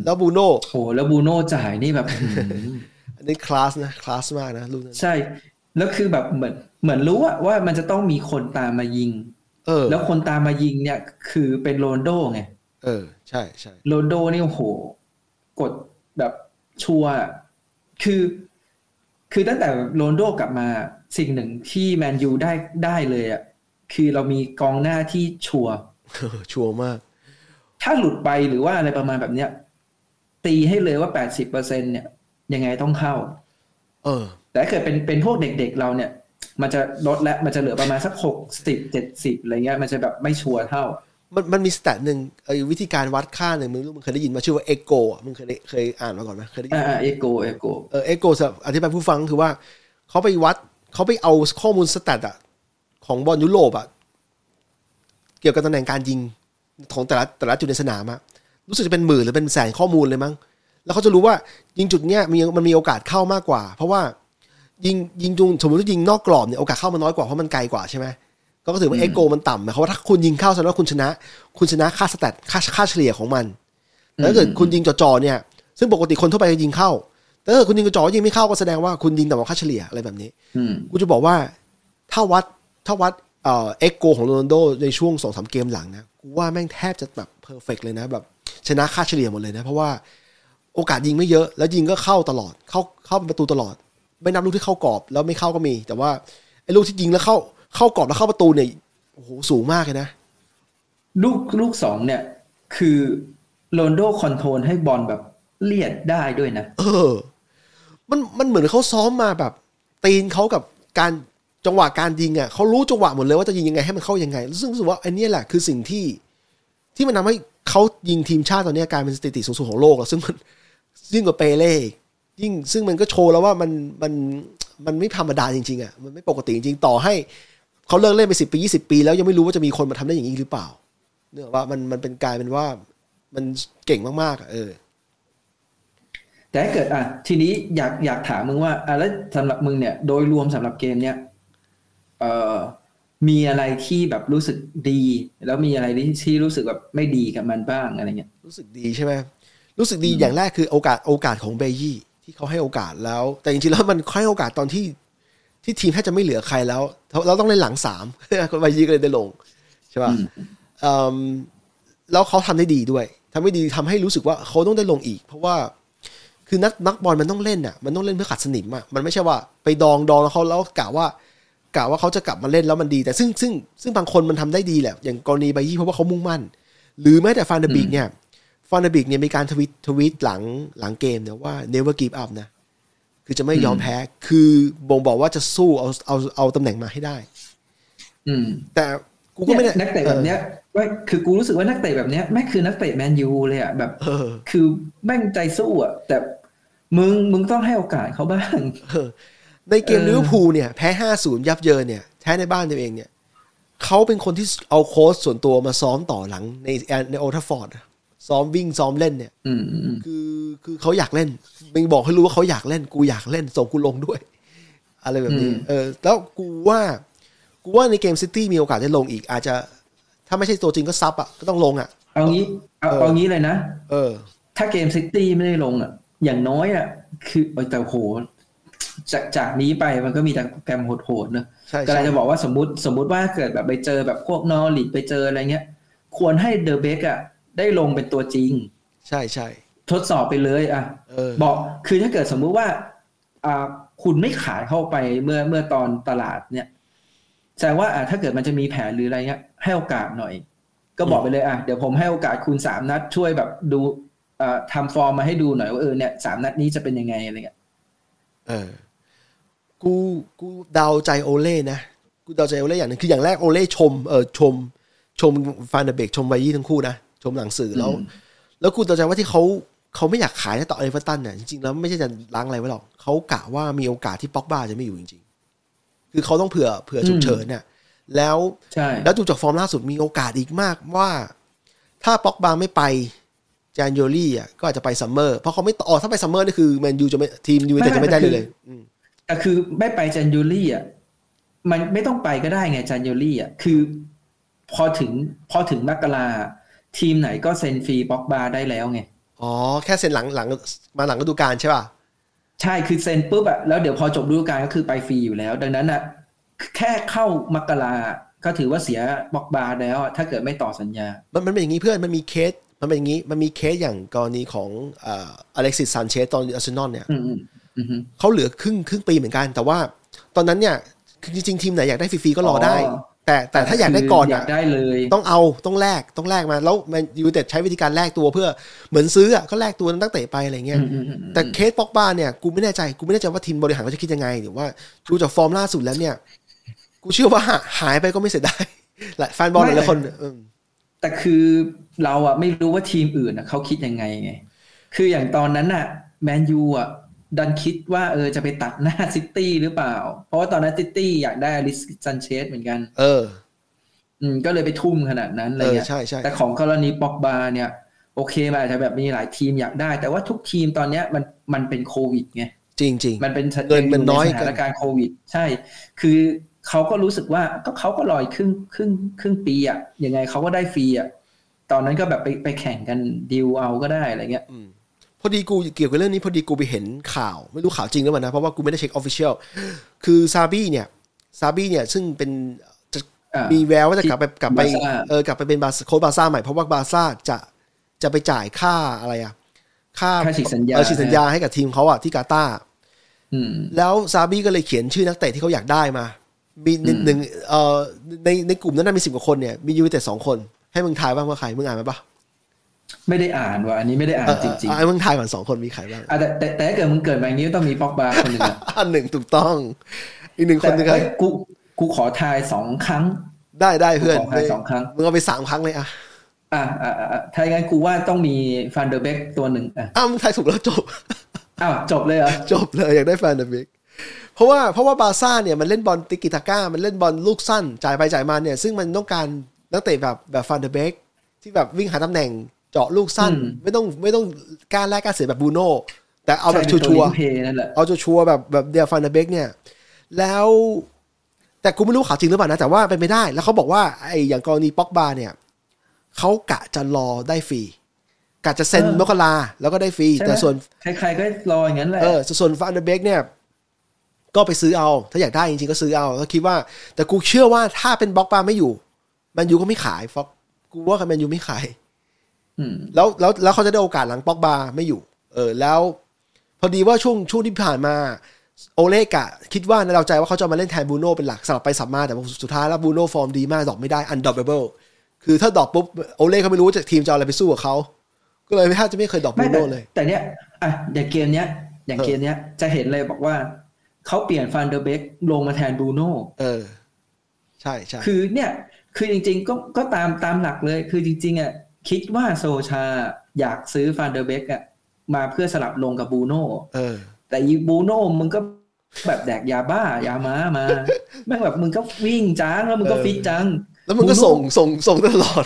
แล้วบรูโน่โหแล้วบูโน่จ่ายนี่แบบอื้อหืออันนี้คลาสนะคลาสมากนะลูกนั้นใช่ แล้วคือแบบเหมือนเหมือนรู้อะว่ามันจะต้องมีคนตามมายิง เออ แล้วคนตามมายิงเนี่ย คือเป็นโรนลโดไงเออ ใช่ใช่โรนลโดนี่โอ้โห กดแบบชัวร์อะคือ คือตั้งแต่โรนลโดกลับมาสิ่งหนึ่งที่แมนยูได้ได้เลยอะคือเรามีกองหน้าที่ชัวร์เออชัวร์มาก ถ้าหลุดไปหรือว่าอะไรประมาณแบบเนี้ย ตีให้เลยว่าแปดสิบเปอร์เซ็นต์เนี่ยยังไงต้องเข้า เออ แต่ถ้าเกิดเป็นเป็นพวกเด็ก ๆ เราเนี่ย มันจะลดและมันจะเหลือประมาณสักหกสิบเจ็ดสิบอะไรเงี้ย มันจะแบบไม่ชัวร์เท่า มันมันมี stat หนึ่งไอ้วิธีการวัดค่าหนึ่งมึงรู้มึงเคยได้ยินมาชื่อว่าเอ็กโกอะมึงเคยได้เคยอ่านมาก่อนไหมเคยได้ยินอ่าเอโกเอโกเออเอ็กโกอธิบายผู้ฟังคือว่าเขาไปวัดเขาไปเอาข้อมูล stat อะของบอลยุโรปอะเกี่ยวกับตำแหน่งการยิง ของแต่ละแต่ละจุดในสนามอะรู้สึกจะเป็นหมื่นหรือเป็นแสนข้อมูลเลยมั้ง แล้วเขาจะรู้ว่ายิงจุดเนี้ยมีมันมีโอกาสเข้ามากกว่า เพราะว่ายิงยิงจุดสมมติว่ายิงนอกกรอบเนี่ยโอกาสเข้ามันน้อยกว่าเพราะมันไกลกว่าใช่ไหมก็ถือว่าเอ็กโกมันต่ำหมายความว่าถ้าคุณยิงเข้าแสดงว่าคุณชนะ คุณชนะค่า stat ค่าค่าเฉลี่ยของมันแล้วถ้าเกิดคุณยิงจ่อๆเนี่ย ซึ่งปกติคนทั่วไปจะยิงเข้าแต่ถ้าเกิดคุณยิงกระจอกยิงไม่เข้าก็แสดงว่าคุณยิงต่ำกว่าค่าเฉลี่ยอะไรแบบนี้อืมกูจะบอกว่าถ้าวัดถ้าวัดเอ่อเอ็กโกของโรนัลโดในช่วงสองสามเกมหลังนะ กูว่าแม่งแทบจะแบบ perfect เลยนะแบบชนะค่าเฉลี่ยหมดเลยนะ เพราะว่าโอกาสยิงไม่เยอะแล้วยิงก็เข้าตลอด เข้าเข้าเป็นประตูตลอด ไม่นับลูกที่เข้ากรอบ แล้วไม่เข้าก็มี แต่ว่าไอ้ลูกที่ยิงแล้วเข้าเข้ากรอบแล้วเข้าประตูเนี่ยโอ้โหสูงมากเลยนะลูกลูกสองเนี่ย คือโรนัลโด control ให้บอลแบบเลียดได้ด้วยนะ เออ มันมันเหมือนเขาซ้อมมาแบบ ตีนเขากับการ จังหวะการยิงอะเขารู้จังหวะหมดเลยว่าจะยิงยังไงให้มันเข้ายังไงซึ่งรู้สึกว่าไออันเนี้ยแหละคือสิ่งที่ที่มันทำให้เขายิงทีมชาติตอนนี้กลายเป็นสถิติสูงสุดของโลกแล้วซึ่งมันยิ่งกว่าเปเล่ยิ่งซึ่งมันก็โชว์แล้วว่ามันมันมันไม่ธรรมดาจริงๆอะมันไม่ปกติจริงๆต่อให้เขาเลิกเล่นไปสิบปียี่สิบปี แล้วยังไม่รู้ว่าจะมีคนมาทำได้อย่างนี้หรือเปล่าเนื่องว่ามันมันเป็นกลายเป็นว่ามันเก่งมากๆอะเออ แต่ถ้าเกิดอะทีนี้อยากอยากถามมึงว่าอะแล้วสำหรับมึงเนี่ย โดยรวมสำหรับเกมเนี้ย มีอะไรที่แบบรู้สึกดี แล้วมีอะไรที่ที่รู้สึกแบบไม่ดีกับมันบ้างอะไรเงี้ยรู้สึกดีใช่ไหมรู้สึกดีอย่างแรกคือโอกาสโอกาสของเบยี่ที่เขาให้โอกาสแล้ว แต่จริงๆแล้วมันให้โอกาสตอนที่ที่ทีมแทบจะไม่เหลือใครแล้ว เราต้องเล่นหลังสามคนเบยี่ก็เลยได้ลงใช่ป่ะเอิ่มแล้วเขาทำได้ดีด้วยทำได้ดีทำให้รู้สึกว่าเขาต้องได้ลงอีก เพราะว่าคือนักนักบอลมันต้องเล่นอะมันต้องเล่นเพื่อขัดสนิมอะมันไม่ใช่ว่าไปดองดองแล้วเขาแล้วกะว่า กะว่าเขาจะกลับมาเล่นแล้วมันดี แต่ซึ่งซึ่งซึ่งบางคนมันทำได้ดีแหละ อย่างกรณีไบยี่เพราะว่าเขามุ่งมั่น หรือแม้แต่ฟานเดบิกเนี่ยฟานเดบิกเนี่ยมีการทวิตทวิตหลังหลังเกมเนี่ยว่า never give up นะ คือจะไม่ยอมแพ้ คือบ่งบอกว่าจะสู้เอาเอาเอาตำแหน่งมาให้ได้ อืม แต่กูก็ไม่ได้เนี่ยนักเตะแบบเนี้ยว่าคือกูรู้สึกว่านักเตะแบบเนี้ยแม่งคือนักเตะแมนยูเลยอะแบบเออคือแม่งใจสู้อะแต่มึงมึงต้องให้โอกาสเขาบ้างเออ ในเกมเออลิเวอร์พูลเนี่ยแพ้ห้าศูนย์ยับเยินเนี่ยแพ้ในบ้านตัวเองเนี่ยเขาเป็นคนที่เอาโค้ชส่วนตัวมาซ้อมต่อหลังในในโอลด์แทรฟฟอร์ดซ้อมวิ่งซ้อมเล่นเนี่ยอืมอืมคือคือเขาอยากเล่นมึงบอกให้รู้ว่าเขาอยากเล่น กูอยากเล่นส่งกูลงด้วย อะไรแบบนี้ เออ แล้วกูว่า กูว่าในเกมซิตี้มีโอกาสได้ลงอีก อาจจะ ถ้าไม่ใช่ตัวจริงก็ sub อะก็ต้องลงอะเอางี้เอาเออเอางี้เลยนะเออ ถ้าเกมซิตี้ไม่ได้ลงอะ อย่างน้อยอะ คือเออแต่โห จากจากนี้ไปมันก็มีแต่โปรแกรมโหดๆเนอะใช่ใช่ก็เลยจะบอกว่าสมมติสมมติว่าเกิดแบบไปเจอแบบพวกนอริชไปเจออะไรเงี้ย ควรให้เดอะเบกอะได้ลงเป็นตัวจริง ใช่ใช่ทดสอบไปเลยอะเออบอกคือถ้าเกิดสมมุติว่าอ่าคุณไม่ขายเข้าไปเมื่อเมื่อตอนตลาดเนี่ยแสดงว่าอะถ้าเกิดมันจะมีแผนหรืออะไรเงี้ยให้โอกาสหน่อย ก็บอกไปเลยอะเดี๋ยวผมให้โอกาสคุณสามนัดช่วยแบบดูอ่าทำฟอร์มมาให้ดูหน่อยว่าเออเนี่ยสามนัดนี้จะเป็นยังไงอะไรเงี้ยเออ กูกูเดาใจโอเล่นะกูเดาใจโอเล่อย่างหนึงคืออย่างแรกโอเล่ชมเออชม ชมฟานเดอร์เบกชมไบยี่ทั้งคู่นะ ชมหลังสื่อแล้วอืมแล้วกูเดาใจว่าที่เขาเขาไม่อยากขายนะต่อเอเวอร์ตันเนี่ยจริงๆแล้วไม่ใช่จะรั้งอะไรไว้หรอกเขากะว่ามีโอกาสที่ป็อกบาจะไม่อยู่จริง ๆ คือเขาต้องเผื่อเผื่อฉุกเฉินเนี่ยแล้วใช่แล้วดูจากฟอร์มล่าสุดมีโอกาสอีกมากว่า ถ้าป็อกบาไม่ไป January อะก็อาจจะไป summer เพราะเขาไม่ต่อถ้าไป summer นี่คือแมนยูจะไม่ทีมยูแต่จะไม่ได้เลยเลยอืม แต่คือไม่ไปจันยูรี่อะมันไม่ต้องไปก็ได้ไงจันยูรี่อะคือ พอถึงพอถึงมกราทีมไหนก็เซ็นฟรีบ็อกบาได้แล้วไงอ๋อแค่เซ็นหลังหลังมาหลังฤดูกาลใช่ป่ะใช่คือเซ็นปุ๊บอะแล้วเดี๋ยวพอจบฤดูกาลก็คือไปฟรีอยู่แล้ว ดังนั้นอะแค่เข้ามกราก็ถือว่าเสียบอกบาร์แล้วอะถ้าเกิดไม่ต่อสัญญา มันมันเป็นอย่างนี้เพื่อนมันมีเคส มันเป็นอย่างนี้มันมีเคสอย่างกรณีของเอ่ออเล็กซิสซานเชสตอนอาร์เซนอลเนี่ยอืมอืมอืม เขาเหลือครึ่งครึ่งปีเหมือนกัน แต่ว่า ตอนนั้นเนี่ยคือจริงๆทีมไหนอยากได้ฟรีๆก็รอได้อ๋อแต่แต่ถ้าอยากได้ก่อนออะยากได้เลย ต้องเอาต้องแลกต้องแลกมาแล้วแมนยูไนเต็ดใช้วิธีการแลกตัวเพื่อเหมือนซื้ออะก็แลกตัวนักเตะไปอะไรเงี้ยอืมอืมอืมอืมแต่เคสป็อกบาเนี่ยกูไม่แน่ใจกูไม่แน่ใจว่าทีมบริหารเขาจะคิดยังไงหรือว่าดูจากฟอร์มล่าสุดแล้วเนี่ย กูเชื่อว่าขายไปก็ไม่เสียดายหลายแฟนบอลหลายๆคนอืมแต่คือเราอะไม่รู้ว่าทีมอื่นอะเขาคิดยังไงไง คืออย่างตอนนั้นอะแมนยูอะ ดันคิดว่าเออจะไปตัดหน้าซิตี้หรือเปล่า เพราะว่าตอนนั้นซิตี้อยากได้อเล็กซิสซานเชสเหมือนกัน เออ อืมก็เลยไปทุ่มขนาดนั้นอะไรเออเงี้ยใช่ใช่แต่ของกรณีป็อกบาเนี่ย โอเคมันอาจจะแบบมีหลายทีมอยากได้ แต่ว่าทุกทีมตอนเนี้ยมันมันเป็นโควิดไงจริงจริงมันเป็นเงินมันน้อยสถานการณ์โควิด ใช่ คือเขาก็รู้สึกว่าก็เขาก็รออีกครึ่งครึ่งครึ่งปีอะยังไงเขาก็ได้ฟรีอะตอนนั้นก็แบบไปไปแข่งกันดีลเอาก็ได้อะไรเงี้ย พอดีกูเกี่ยวกับเรื่องนี้พอดีกูไปเห็นข่าวไม่รู้ข่าวจริงหรือเปล่านะ เพราะว่ากูไม่ได้เช็ค official คือซาบี้เนี่ยซาบี้เนี่ยซึ่งเป็นจะอ่ามีแววว่าจะกลับไปกลับไปบาร์ซ่าเออกลับไปเป็นบาร์โค้ชบาร์ซ่าใหม่เพราะว่าบาร์ซ่าจะจะไปจ่ายค่าอะไรอะค่าค่าฉีกสัญญาเออฉีกสัญญาให้กับทีมเขาอะที่กาตาร์อืมแล้วซาบี้ก็เลยเขียนชื่อนักเตะที่เขาอยากได้มา มีหนึ่งหนึ่งเอ่อในในกลุ่มนั้นนะมีสิบกว่าคนเนี่ยมียูไนเต็ดสองคน ให้มึงทายบ้างว่าใครมึงอ่านไหมปะ ไม่ได้อ่านว่ะอันนี้ไม่ได้อ่านจริงเออเออให้มึงทายก่อนสองคนมีใครบ้างๆอะแต่แต่แต่ถ้าเกิดมึงเกิดมาอย่างนี้ต้องมีปอกบาคนหนึ่งอะอันหนึ่งถูกต้อง อีกหนึ่งคแต่นหนึ่งใครเอ้ยกูกูขอทายสองครั้ง ได้ได้เพื่อนกูขอทายสองครั้งมึงเอาไปสามครั้งเลยอะอะอะอะอะถ้าอย่างนั้นกูว่าต้องมีฟานเดอร์เบกตัวหนึ่งอะอ้าวมึงทายถูกแล้วจบอ้าวจบเลยเหรอจบเลยอยากได้ฟานเดอร์เบกเพราะว่าเพราะว่าบาร์ซ่าเนี่ยมันเล่นบอลติกิตาก้า มันเล่นบอลลูกสั้น จ่ายไปจ่ายมาเนี่ย ซึ่งมันต้องการนักเตะแบบแบบฟานเดอร์เบกที่แบบวิ่งหาตำแหน่ง เจาะลูกสั้น ไม่ต้องไม่ต้องกล้าแลกกล้าเสียแบบบรูโน่แต่เอาแบบใช่ชัวร์เป็นตัวลิงก์เพย์นั่นแหละๆเอาชัวร์ๆแบบแบบเดียฟานเดอร์เบกเนี่ย แล้ว แต่กูไม่รู้ข่าวจริงหรือเปล่านะ แต่ว่าเป็นไปได้ แล้วเขาบอกว่าไอ้อย่างกรณีป็อกบาเนี่ยเขากะจะรอได้ฟรีกะจะเซ็นมกราแล้วก็ได้ฟรีใช่ไหมแต่ส่วนใครๆก็รออย่างนั้นแหละเออส่วนฟานเดอร์เบกเนี่ยก็ไปซื้อเอา ถ้าอยากได้จริงๆก็ซื้อเอาก็คิดว่า แต่กูเชื่อว่าถ้าเป็นบล็อกบาร์ไม่อยู่แมนยูก็ไม่ขายฟอกกูว่าแมนยูไม่ขายอืม แล้วแล้วแล้วเขาจะได้โอกาสหลังบล็อกบาร์ไม่อยู่ เออแล้ว พอดีว่าช่วงช่วงที่ผ่านมา โอเล่กะ คิดว่าในเราใจว่าเขาจะมาเล่นแทนบรูโน่เป็นหลักสลับไปสลับมาแต่ว่าสุดท้ายแล้วบรูโน่ฟอร์มดีมาก drop ไม่ได้ undroppableคือถ้า drop ปุ๊บโอเล่เขาไม่รู้ว่าจะทีมจะเอาอะไรไปสู้กับเขาก็เลยไม่แทบจะไม่เคย drop บรูโน่เลย แต่เนี้ยอะอย่างเกมเนี้ยอย่างเออเกมเนี้ยจะเห็นเลยบอกว่าเขาเปลี่ยนฟานเดอร์เบกลงมาแทนบรูโน่เออ ใช่ใช่คือเนี่ย คือจริง ๆ ก็ก็ตามตามหลักเลย คือจริง ๆอะ คิดว่าโซชาอยากซื้อฟานเดอร์เบกอะมาเพื่อสลับลงกับบรูโน่เออแต่อีบรูโน่มึงก็แบบแดกยาบ้ายาม้ามาแม่งแบบมึงก็วิ่งจ้างแล้วมึงก็เออฟิตจัง แล้วมึงก็บูโน่ส่งส่งส่งตลอด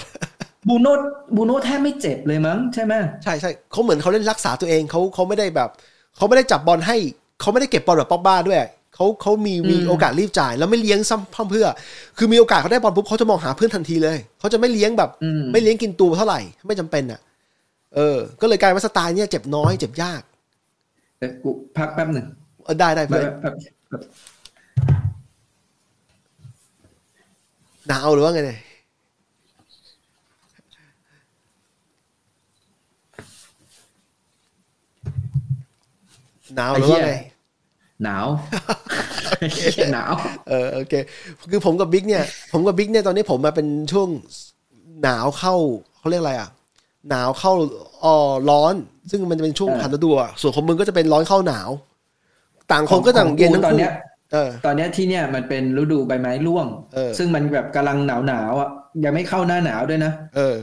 บูโน่บูโน่แทบไม่เจ็บเลยมั้งใช่ไหมใช่ใช่เขาเหมือนเขาเล่นรักษาตัวเองเขาเขาไม่ได้แบบเขาไม่ได้จับบอลให้เขาไม่ได้เก็บบอลแบบป๊อกบ้าด้วย เขาเขามีมีโอกาสรีบจ่าย แล้วไม่เลี้ยงซ้ำพร่ำเพื่อ คือมีโอกาสเขาได้บอลปุ๊บเขาจะมองหาเพื่อนทันทีเลยเขาจะไม่เลี้ยงแบบอืมไม่เลี้ยงกินตัวเท่าไหร่ไม่จำเป็นอะ เออ ก็เลยกลายเป็นว่าสไตล์เนี่ยเจ็บน้อยเจ็บยากเดี๋ยวกูพักแป๊บหนึ่งเออได้ได้แป๊เพื่อนบแป๊บแป๊บหนาวหรือว่าไงเนี่ยหนาวหรือว่าไง หนาวเหี้ยหนาวเออโอเค คือผมกับบิ๊กเนี่ย ผมกับบิ๊กเนี่ยตอนนี้ผมมาเป็นช่วงหนาวเข้าเขาเรียกอะไรอะ หนาวเข้าอ่อร้อน ซึ่งมันจะเป็นช่วงเออผันฤดูอะส่วนของมึงก็จะเป็นร้อนเข้าหนาว ต่างคนก็ต่างเย็นทั้งตอนคู่เนี้ยเออตอนเนี้ยที่เนี่ยมันเป็นฤดูใบไม้ร่วงเออซึ่งมันแบบกำลังหนาวหนาวๆอะยังไม่เข้าหน้าหนาวด้วยนะเออ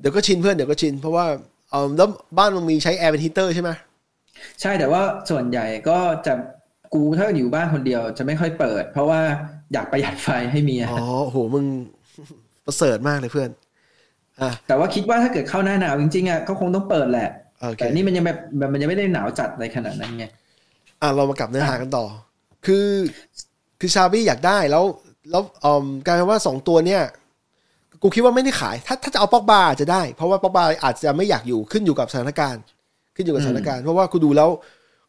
เดี๋ยวก็ชินเพื่อนเดี๋ยวก็ชิน เพราะว่าเออแล้วบ้านมึงมีใช้แอร์เป็นฮีเตอร์ใช่ไหม ใช่แต่ว่าส่วนใหญ่ก็จะกูถ้าอยู่บ้านคนเดียวจะไม่ค่อยเปิด เพราะว่าอยากประหยัดไฟให้เมียอ๋อโหมึงประเสริฐมากเลยเพื่อนอะแต่ว่าคิดว่าถ้าเกิดเข้าหน้าหนาวจริงๆอะก็คงต้องเปิดแหละโอเคแต่นี่มันยังแบบมันยังไม่ได้หนาวจัดอะไรขนาดนั้นไงอะเรามากลับเนื้อหากันต่อ คือคือชาบี้อยากได้แล้ว แล้วอืมกลายเป็นว่าสองตัวเนี่ยกูคิดว่าไม่ได้ขาย ถ้าถ้าจะเอาปอกบาอาจจะได้ เพราะว่าปอกบาอาจจะไม่อยากอยู่ขึ้นอยู่กับสถานการณ์ ขึ้นอยู่กับสถานการณ์ เพราะว่ากูดูแล้ว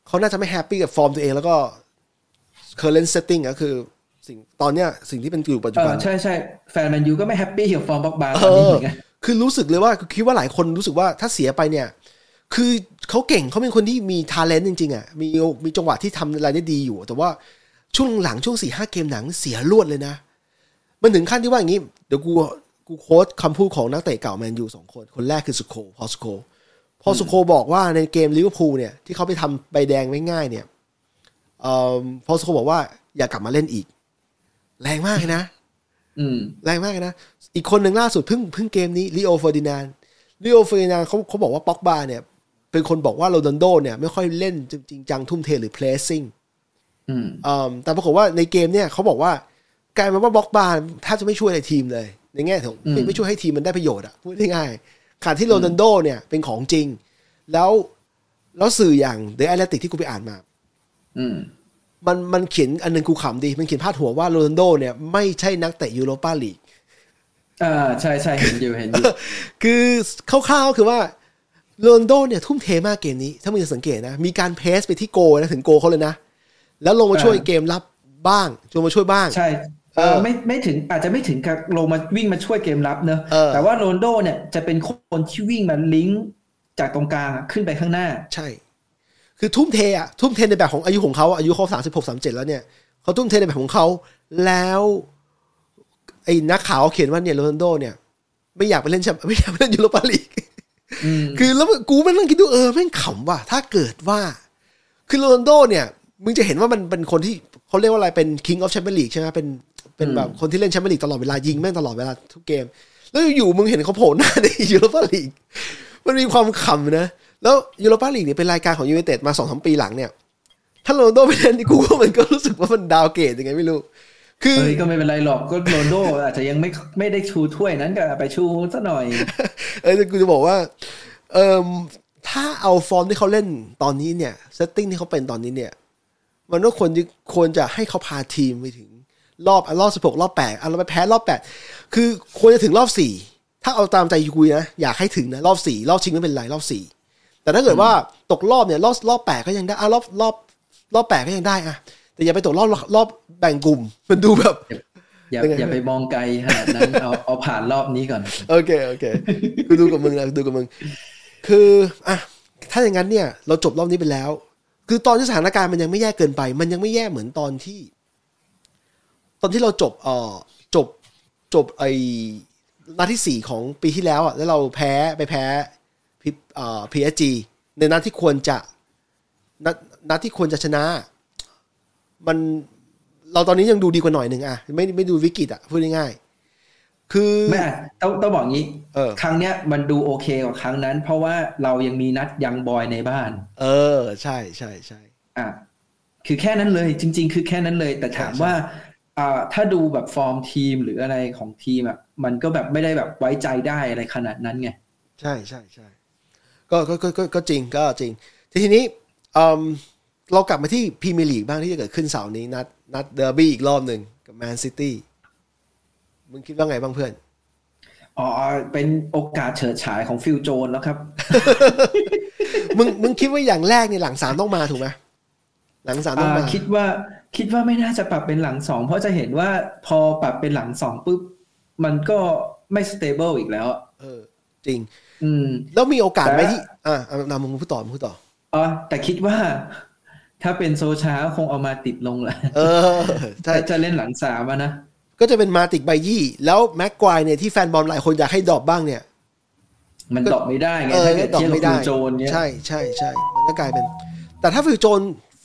เขาน่าจะไม่แฮปปี้กับฟอร์มตัวเองแล้วก็ current setting ก็คือสิ่งตอนเนี้ยสิ่งที่เป็นอยู่ปัจจุเอบัอนใช่ใช่แฟนแมนยูก็ไม่ happy กับฟอร์มบ็อกบาร์เอตอนนี้อเหมือนกันคือรู้สึกเลยว่าคือคิดว่าหลายคนรู้สึกว่าถ้าเสียไปเนี่ย คือเขาเก่งเขาเป็นคนที่มี talent จริงๆอะมีมีจังหวะที่ทำอะไรได้ดีอยู่ แต่ว่าช่วงหลังช่วงสี่ห้าเกมหลังเสียรวดเลยนะ มันถึงขั้นที่ว่าอย่างนี้ เดี๋ยวกูกู quote คำพูดของนักเตะเก่าแมนยูสองคน คนแรกคือสุโคพอลสโคลส์ พอลสโคลส์บอกว่าในเกมลิเวอร์พูลเนี่ยที่เขาไปทำใบแดงไม่ง่ายเนี่ยเอ่อพอลสโคลส์บอกว่าอย่ากลับมาเล่นอีก แรงมากเลยนะอืมแรงมากเลยนะ อีกคนหนึ่งล่าสุดเพิ่งเพิ่งเกมนี้ริโอเฟอร์ดินานด์ริโอเฟอร์ดินานด์เขาเขาบอกว่าป็อกบาเนี่ย เป็นคนบอกว่าโรนัลโดเนี่ยไม่ค่อยเล่นจริงจังทุ่มเทหรือ pressing อืมแต่ปรากฏว่าในเกมเนี่ยเขาบอกว่ากลายเป็นว่าป็อกบาแทบจะไม่ช่วยอะไรทีมเลย ในแง่ของอืมไม่ไม่ช่วยให้ทีมมันได้ประโยชน์อะพูดง่ายๆ ขณะที่โรนัลโดเนี่ยเป็นของจริง แล้วแล้วสื่ออย่างเดอะแอตเลติกที่กูไปอ่านมา อืมมันมันเขียนอันหนึงกูขำดี มันเขียนพาดหัวว่าโรนัลโดเนี่ยไม่ใช่นักเตะยูโรปาลีกอ่าใช่ใช่เห็นอยู่เห็นอยู่คือคร่าวๆคือว่าโรนัลโดเนี่ยทุ่มเทมากเกมนี้ ถ้ามึงจะสังเกตนะ มีการ press ไปที่โกลนะถึงโกลเขาเลยนะ แล้วลงมาช่วยเออเกมรับบ้างลงมาช่วยบ้าง ใช่ เอเอออไม่ไม่ถึงอาจจะไม่ถึงกับลงมาวิ่งมาช่วยเกมรับเนอะเออแต่ว่าโรนัลโดเนี่ยจะเป็นคนที่วิ่งมาลิงก์จากตรงกลางอะขึ้นไปข้างหน้า ใช่ คือทุ่มเทอะทุ่มเทในแบบของอายุของเขาอะอายุเขาสามสิบหกสามเจ็ดแล้วเนี่ยเขาทุ่มเทในแบบของเขาแล้วไอ้นักข่าวเขาเขียนว่าเนี่ยโรนัลโดเนี่ย ไม่อยากไปเล่นแชมป์ไม่อยากไปเล่นยูโรปาลีกอืมคือแล้วกูแม่งนั่งคิดดูเออแม่งขำว่ะถ้าเกิดว่า คือโรนัลโดเนี่ย มึงจะเห็นว่ามันเป็นคนที่เขาเรียกว่าอะไรเป็น king of champions league ใช่ไหมเป็น เป็นแบบคนที่เล่นแชมเปี้ยนลีกตลอดเวลายิงแม่งตลอดเวลาทุกเกม แล้วอยู่ๆมึงเห็นเขาโผล่หน้าในยูโรปาลีกมันมีความขำนะ แล้วยูโรปาลีกเนี่ยเป็นรายการของยูไนเต็ดมาสองสามปีหลังเนี่ยถ้าโรนัลโดไปเล่นนี่กูว่ามันก็รู้สึกว่ามัน downgrade ยังไงไม่รู้ คือเฮ้ยก็ไม่เป็นไรหรอกก็โรนัลโดอาจจะยังไม่ไม่ได้ชูถ้วยนั้นก็ไปชูซะหน่อย เออแต่กูจะบอกว่า เอ่มถ้าเอาฟอร์มที่เขาเล่นตอนนี้เนี่ย setting ที่เขาเป็นตอนนี้เนี่ย มันก็ควรจะควรจะให้เขาพาทีมไปถึง รอบอะรอบสิบหกรอบแปดอะเราไปแพ้รอบแปดคือควรจะถึงรอบสี่ถ้าเอาตามใจกูนะอยากให้ถึงนะรอบสี่รอบชิงไม่เป็นไรรอบสี่แต่ถ้าเกิดว่าตกรอบเนี่ยรอบรอบแปดก็ยังได้อะรอบรอบรอบแปดก็ยังได้อะแต่อย่าไปตกรอบรอบแบ่งกลุ่ม มันดูแบบ อย่าเป็นไงอย่าไปมองไกลขนาดนั้นเอาเอาผ่านรอบนี้ก่อน โอเคโอเคกูดูกับมึงนะกูดูกับมึง คืออะถ้าอย่างนั้นเนี่ย เราจบรอบนี้ไปแล้ว คือตอนที่สถานการณ์มันยังไม่แย่เกินไป มันยังไม่แย่เหมือนตอนที่ ตอนที่เราจบเอ่อจบจบไอ้นัดที่สี่ของปีที่แล้วอะแล้วเราแพ้ไปแพ้พีเอ่อพีเอจีในนัดที่ควรจะนัดนัดที่ควรจะชนะ มันเราตอนนี้ยังดูดีกว่าหน่อยหนึ่งอะไม่ไม่ดูวิกฤตอะพูดง่ายๆคือไม่อะต้องต้องบอกงี้เออครั้งเนี้ยมันดูโอเคกว่าครั้งนั้น เพราะว่าเรายังมีนัดยังบอยส์ในบ้าน เออ ใช่ใช่ใช่อะคือแค่นั้นเลย จริง ๆ คือแค่นั้นเลย แต่ถามใช่ใช่ว่าอ่า ถ้าดูแบบฟอร์มทีมหรืออะไรของทีมอะมันก็แบบไม่ได้แบบไว้ใจได้อะไรขนาดนั้นไง ใช่ใช่ใช่ก็ก็ก็ก็ก็จริงก็จริง ทีนี้อืมเรากลับมาที่พรีเมียร์ลีกบ้างที่จะเกิดขึ้นเสาร์นี้นัดนัดเดอร์บี้อีกรอบหนึ่งกับแมนซิตี้มึงคิดว่าไงบ้างเพื่อน อ๋อ เป็นโอกาสเฉิดฉายของฟิลโจนแล้วครับ มึงมึงคิดว่าอย่างแรกเนี่ยหลังสามต้องมาถูกไหม หลังสามต้องมาอ่าคิดว่าคิดว่าไม่น่าจะปรับเป็นหลังสองเพราะจะเห็นว่าพอปรับเป็นหลังสองปุ๊บมันก็ไม่ stable อีกแล้วอะเออ จริง อืม แล้วมีโอกาสไหมแต่ที่ อ่าเอานำมึงพูดต่อมึงพูดต่ออ๋อแต่คิดว่า ถ้าเป็นโซลชาคงเอามาติชลงแหละเออใช่ถ้าจะเล่นหลังสามอะนะก็จะเป็นมาติชไบยี่ แล้วแม็กควายเนี่ยที่แฟนบอลหลายคนอยากให้ drop บ้างเนี่ย มัน drop ไม่ได้ไงเออถ้าเกิดดรอปเทียบไม่กับได้ฟิลโจนเนี้ยใช่ใช่ใช่มันก็กลายเป็น แต่ถ้าฟิลโจน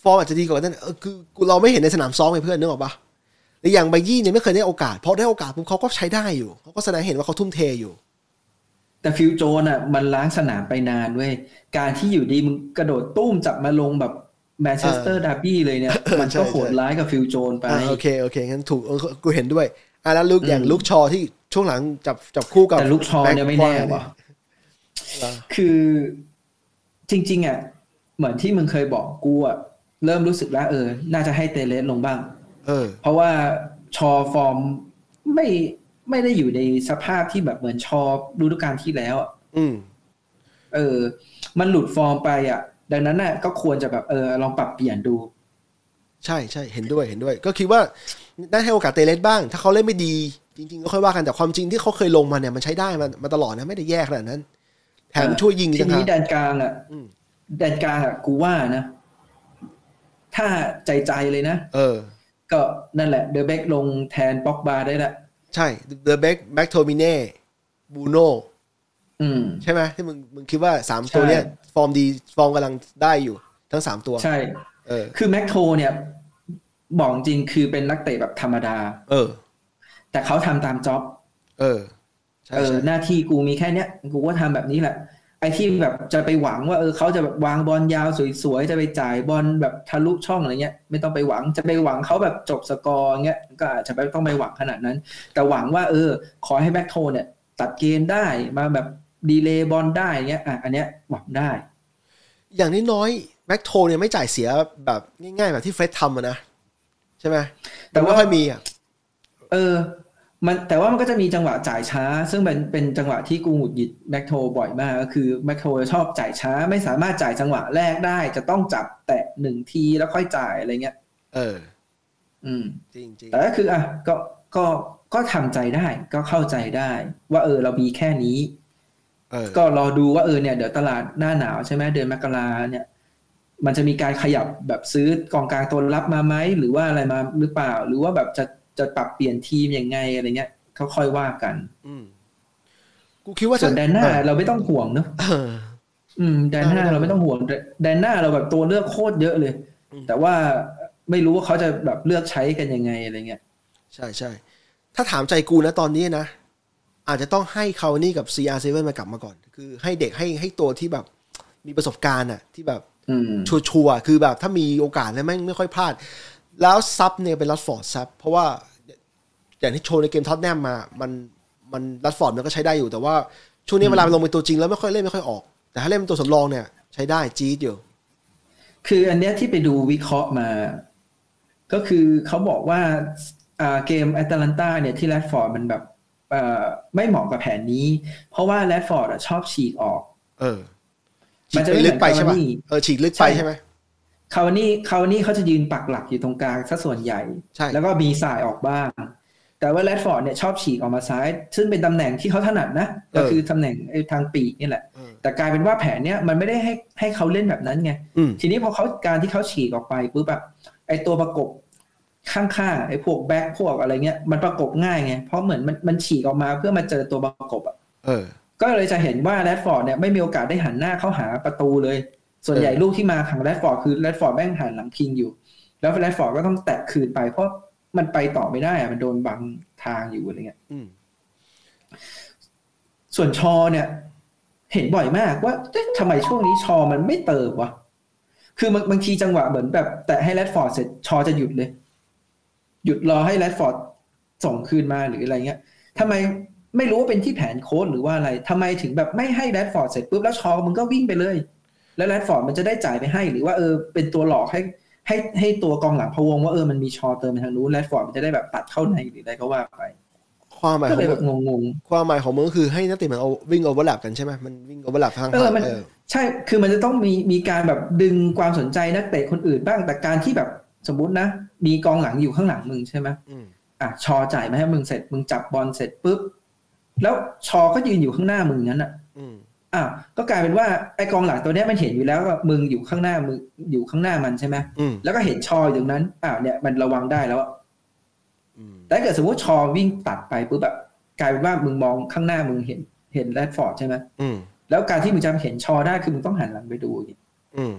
ฟอร์มอาจจะดีกว่านั้นเออคือกูเราไม่เห็นในสนามซ้อมไงเพื่อนนึกออกปะหรืออย่างไบยี่เนี่ยไม่เคยได้โอกาสพอได้โอกาสปุ๊บเขาก็ใช้ได้อยู่เขาก็แสดงให้เห็นว่าเขาทุ่มเทอยู่ แต่ฟิลโจนอะมันร้างสนามไปนานเว้ยการที่อยู่ดีมึงกระโดดตุ้มจับมาลงแบบแมนเชสเตอร์ดาร์บี้เลยเนี่ย มันก็ใช่โหดร้ายกับฟิลโจนไปอ่าโอเค โอเคงั้นถูกเออกูเห็นด้วยอะแล้วลุคอย่างลุคชอว์ที่ช่วงหลังจับจับคู่กับแต่ลุคชอว์เนี่ยไม่แน่ว่ะเหรอคือจริง ๆ อะ เหมือนที่มึงเคยบอกกูอะ เริ่มรู้สึกแล้วเออ น่าจะให้เตเลสลงบ้าง เออ เพราะว่าชอว์ฟอร์มไม่ไม่ได้อยู่ในสภาพที่แบบเหมือนชอว์ฤดูกาลที่แล้วอะอืม เออ มันหลุดฟอร์มไปอะ ดังนั้นน่ะ ก็ควรจะแบบเออลองปรับเปลี่ยนดู ใช่ใช่เห็นด้วยเห็นด้วย ก็คิดว่าได้ให้โอกาสเตเลสบ้าง ถ้าเขาเล่นไม่ดี จริง ๆ ก็ค่อยว่ากันแต่ความจริงที่เขาเคยลงมาเนี่ยมันใช้ได้มามาตลอดนะไม่ได้แย่ขนาดนั้น แถมช่วยยิงทีจังนี้หากแดนกลางอะอืมแดนกลางอะกูว่านะ ถ้าใจใจๆเลยนะ เออ ก็นั่นแหละ เดอะเบกลงแทนป็อกบาได้ละ ใช่ เดอะแบ็กแม็คโทมิเน่บรูโน่อืมใช่ไหมที่มึงมึงคิดว่าสามใช่ตัวเนี้ยฟอร์มดีฟอร์มกำลังได้อยู่ ทั้งสามตัว ใช่ เออ คือแม็กโทเนี่ย บอกจริงคือเป็นนักเตะแบบธรรมดา เออ แต่เขาทำตาม job เออใช่เออใช่หน้าที่กูมีแค่เนี้ย กูก็ทำแบบนี้แหละ ไอ้ที่แบบจะไปหวังว่าเออเขาจะแบบวางบอลยาวสวยๆจะไปจ่ายบอลแบบทะลุช่องอะไรเงี้ย ไม่ต้องไปหวังจะไปหวังเขาแบบจบสกอร์เงี้ยก็อาจจะไม่ต้องไปหวังขนาดนั้น แต่หวังว่าเออ ขอให้แม็กโทเนี่ย ตัดเกมได้มาแบบ delay บอลได้เงี้ยอะอันเนี้ยหวังได้ อย่างน้อยๆแม็กโทเนี่ยไม่จ่ายเสียแบบง่ายๆแบบที่เฟร็ดทำอะนะใช่ไหมแต่แต่ว่าไม่ค่อยมีอะเออ มันแต่ว่ามันก็จะมีจังหวะจ่ายช้า ซึ่งเป็นเป็นจังหวะที่กูหงุดหงิดแม็กโทบ่อยมากก็คือแม็กโทชอบจ่ายช้า ไม่สามารถจ่ายจังหวะแรกได้ จะต้องจับแตะหนึ่งทีแล้วค่อยจ่ายอะไรเงี้ย เออ อืมจริงจริงแต่ก็คืออะก็ก็ก็ทำใจได้ก็เข้าใจได้ ว่าเออเรามีแค่นี้เออก็รอดูว่าเออเนี่ยเดี๋ยวตลาดหน้าหนาวใช่ไหมเดือนมกราเนี่ย มันจะมีการขยับแบบซื้อกองกลางตัวรับมาไหมหรือว่าอะไรมาหรือเปล่า หรือว่าแบบจะ จะปรับเปลี่ยนทีมยังไงอะไรเงี้ยเขาค่อยว่ากัน อืมกูคิดว่าส่วนแดนหน้าเออเราไม่ต้องห่วงเนอะเอออืมแดนหน้าเออเราไม่ต้องห่วงแดนหน้าเราแบบตัวเลือกโคตรเยอะเลยอืมแต่ว่าไม่รู้ว่าเขาจะแบบเลือกใช้กันยังไงอะไรเงี้ย ใช่ใช่ถ้าถามใจกูนะตอนนี้นะ อาจจะต้องให้คาวานี่กับ CR7 มากลับมาก่อน คือให้เด็กให้ให้ตัวที่แบบมีประสบการณ์อะที่แบบอืมชัวร์ๆคือแบบถ้ามีโอกาสแล้วแม่งไม่ค่อยพลาด แล้ว sub เนี่ยเป็นแรชฟอร์ด sub เพราะว่าอย่างที่โชว์ในเกมท็อตแนมมา มันมันแรชฟอร์ดมันก็ใช้ได้อยู่แต่ว่าช่วงนี้เวลามันลงเป็นตัวจริงแล้วไม่ค่อยเล่นไม่ค่อยออก แต่ถ้าเล่นเป็นตัวสำรองเนี่ย ใช้ได้จี๊ดอยู่ คืออันเนี้ยที่ไปดูวิเคราะห์มา ก็คือเขาบอกว่าอ่าเกมแอตแลนตาเนี่ยที่แรดฟอร์ดมันแบบเอ่อไม่เหมาะกับแผนนี้ เพราะว่าแรดฟอร์ดชอบฉีกออก เออฉีมักนจะไปไม่ลึกไปใช่ปะเหมือน Cavani เออฉีกลึกไปใช่ใช่ไหม คาวานี่คาวานี่เขาจะยืนปักหลักอยู่ตรงกลางซะส่วนใหญ่ใช่แล้วก็มีสายออกบ้าง แต่ว่าแรดฟอร์ดเนี่ยชอบฉีกออกมาซ้าย ซึ่งเป็นตำแหน่งที่เขาถนัดนะ ก็คือตำแหน่งไอ้ทางปีกนี่แหละเออแต่กลายเป็นว่าแผนเนี้ยมันไม่ได้ให้ให้เขาเล่นแบบนั้นไงอืมทีนี้พอเขาการที่เขาฉีกออกไปปุ๊บอะไอตัวประกบข้างๆไอพวกแบ็คพวกอะไรเงี้ยมันประกบง่ายไง เพราะเหมือนมันมันฉีกออกมาเพื่อมาเจอตัวประกบอะเออก็เลยจะเห็นว่าแรดฟอร์ดเนี่ยไม่มีโอกาสได้หันหน้าเข้าหาประตูเลย ส่วนใหญ่เออลูกที่มาของแรดฟอร์ดคือแรดฟอร์ดแม่งหันหลังพิงอยู่ แล้วแรดฟอร์ดก็ต้องแตะคืนไปเพราะมันไปต่อไม่ได้อะมันโดนบังทางอยู่อะไรเงี้ยอืมส่วนชอว์เนี่ย เห็นบ่อยมากว่าเอ๊ะทำไมช่วงนี้ชอว์มันไม่เติมวะคือบางบางทีจังหวะเหมือนแบบ แตะให้แรดฟอร์ดเสร็จชอจะหยุดเลย หยุดรอให้แรดฟอร์ดส่งคืนมาหรืออะไรเงี้ยทำไมไม่รู้ว่าเป็นที่แผนโค้ชหรือว่าอะไรทำไมถึงแบบไม่ให้แรดฟอร์ดเสร็จปุ๊บแล้วชอมึงก็วิ่งไปเลย แล้วแรดฟอร์ดมันจะได้จ่ายไปให้ หรือว่าเออเป็นตัวหลอกให้ให้ให้ตัวกองหลังพะวงว่าเออมันมีชอเติมไปทางนู้นแรดฟอร์ดมันจะได้แบบตัดเข้าในหรืออะไรก็ว่าไปความหมายก็ขอเลยงแบบงงความหมายของมึงก็คือให้นักเตะมันเอาวิ่ง overlap กันใช่ไหมมันวิ่ง overlap ทางๆเออมันเออใช่คือมันจะต้องมีมีการแบบดึงความสนใจนักเตะคนอื่นบ้างแต่การที่แบบสมมุตินะ มีกองหลังอยู่ข้างหลังมึงใช่ไหมอืมอะชอว์จ่ายมาให้มึงเสร็จมึงจับบอลเสร็จปุ๊บแล้วชอก็ยืนอยู่ข้างหน้ามึงนั้นอะ อืมอ้าวก็กลายเป็นว่าไอ้กองหลังตัวเนี้ยมันเห็นอยู่แล้วว่ามึงอยู่ข้างหน้ามึงอยู่ข้างหน้ามันใช่ไหมอืมแล้วก็เห็นชออยู่ตรงนั้นอ้าวเนี่ยมันระวังได้แล้วอะอืมแต่ถ้าเกิดสมมติชอวิ่งตัดไปปุ๊บแบบกลายเป็นว่ามึงมองข้างหน้ามึงเห็นเห็นแรดฟอร์ดใช่ไหมอืมแล้วการที่มึงจะเห็นชอได้คือมึงต้องหันหลังไปดูอย่างเงี้ยอืม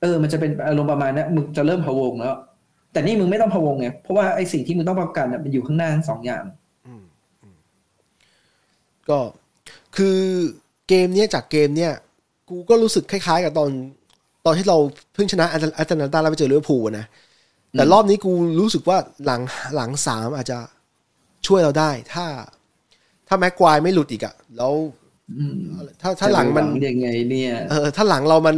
เออ มันจะเป็นอารมณ์ประมาณเนี้ยมึงจะเริ่มพะวงแล้ว แต่นี่มึงไม่ต้องพะวงไงเพราะว่าไอ้สิ่งที่มึงต้องป้องกันน่ะมันอยู่ข้างหน้าทั้งสองอย่างอืมอืมก็คือ เกมเนี้ยจากเกมเนี้ยกูก็รู้สึกคล้ายๆ กับตอนตอนที่เราเพิ่งชนะอาร์เจนตินาแล้วไปเจอลิเวอร์พูลอะนะ แต่รอบนี้กูรู้สึกว่าหลังหลังสามอาจจะช่วยเราได้ ถ้า ถ้าแม็กควายไม่หลุดอีกอะแล้วอืมถ้าถ้าหลังมันจะไปวัยังไงเนี่ย เออ ถ้าหลังเรามัน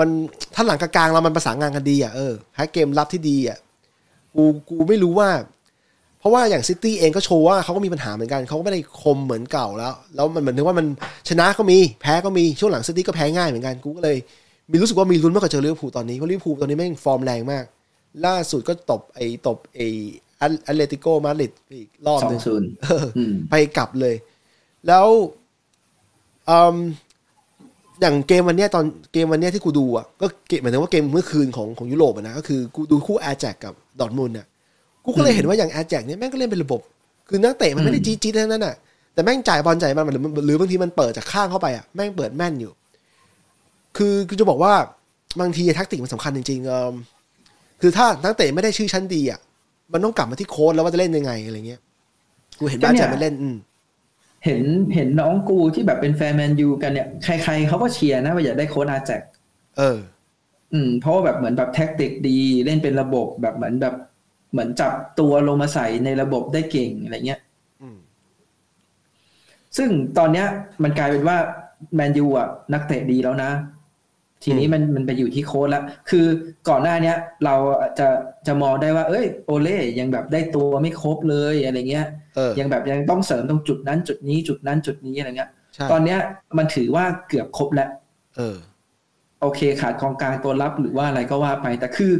มันถ้าหลังกลางๆเรามันประสานงานกันดีอะเออเพลย์เกมรับที่ดีอะกูกูไม่รู้ว่า เพราะว่าอย่างซิตี้เองก็โชว์ว่าเขาก็มีปัญหาเหมือนกันเขาก็ไม่ได้คมเหมือนเก่าแล้ว แล้วมันเหมือนถึงว่ามันชนะก็มีแพ้ก็มีช่วงหลังซิตี้ก็แพ้ง่ายเหมือนกันกูก็เลยมีรู้สึกว่ามีลุ้นมากกว่าเจอลิเวอร์พูลตอนนี้เพราะลิเวอร์พูลตอนนี้แม่งฟอร์มแรงมาก ล่าสุดก็ตบไอ้ตบไอ้แอตเลติโกมาดริดอีกรอบสอหนึงงศูนย์เอออืมไปกลับเลย แล้วอืมอย่างเกมวันเนี้ยตอนเกมวันเนี้ยที่กูดูอะก็เกมหมายถึงว่าเกมเมื่อคืนของของยุโรปอะนะก็คือกูดูคู่อาแจ็กซ์กับดอร์ทมุนด์อะ กูก็เลยเห็นว่าอย่างอาแจ็กซ์เนี่ยแม่งก็เล่นเป็นระบบ คือนักเตะมันไม่ได้จี๊ดจี๊ดทั้งนั้นอะแต่แม่งจ่ายบอลจ่ายมันหรือหรือบางทีมันเปิดจากข้างเข้าไปอะแม่งเปิดแม่นอยู่ คือคือจะบอกว่าบางทีแท็กติกมันสำคัญจริงๆเอิ่มคือถ้านักเตะไม่ได้ชื่อชั้นดีอะมันต้องกลับมาที่โค้ชแล้วว่าจะเล่นยังไงอะไรเงี้ยกูเห็นอาแจ็กซ์มันเล่นอืมเห็นเห็นน้องกูที่แบบเป็นแฟนแมนยูกันเนี่ยใครๆเขาก็เชียร์นะว่าอยากได้โค้ชอาแจ็กซ์เออ อืม เพราะว่าแบบเหมือนแบบแท็กติกดี เล่นเป็นระบบแบบเหมือนแบบ เหมือนจับตัวลงมาใส่ในระบบได้เก่งอะไรเงี้ยอืมซึ่งตอนเนี้ย มันกลายเป็นว่าแมนยูอะนักเตะดีแล้วนะ ทีนี้มันมันไปอยู่ที่โค้ชแล้วคือก่อนหน้าเนี้ย เราจะจะมองได้ว่า เอ้ย โอเล่ยังแบบได้ตัวไม่ครบเลยอะไรเงี้ยเออยังแบบยังต้องเสริมตรงจุดนั้นจุดนี้จุดนั้นจุดนี้อะไรเงี้ยใช่ตอนเนี้ยมันถือว่าเกือบครบแล้วเออโอเคขาดกองกลางตัวรับหรือว่าอะไรก็ว่าไป แต่คือ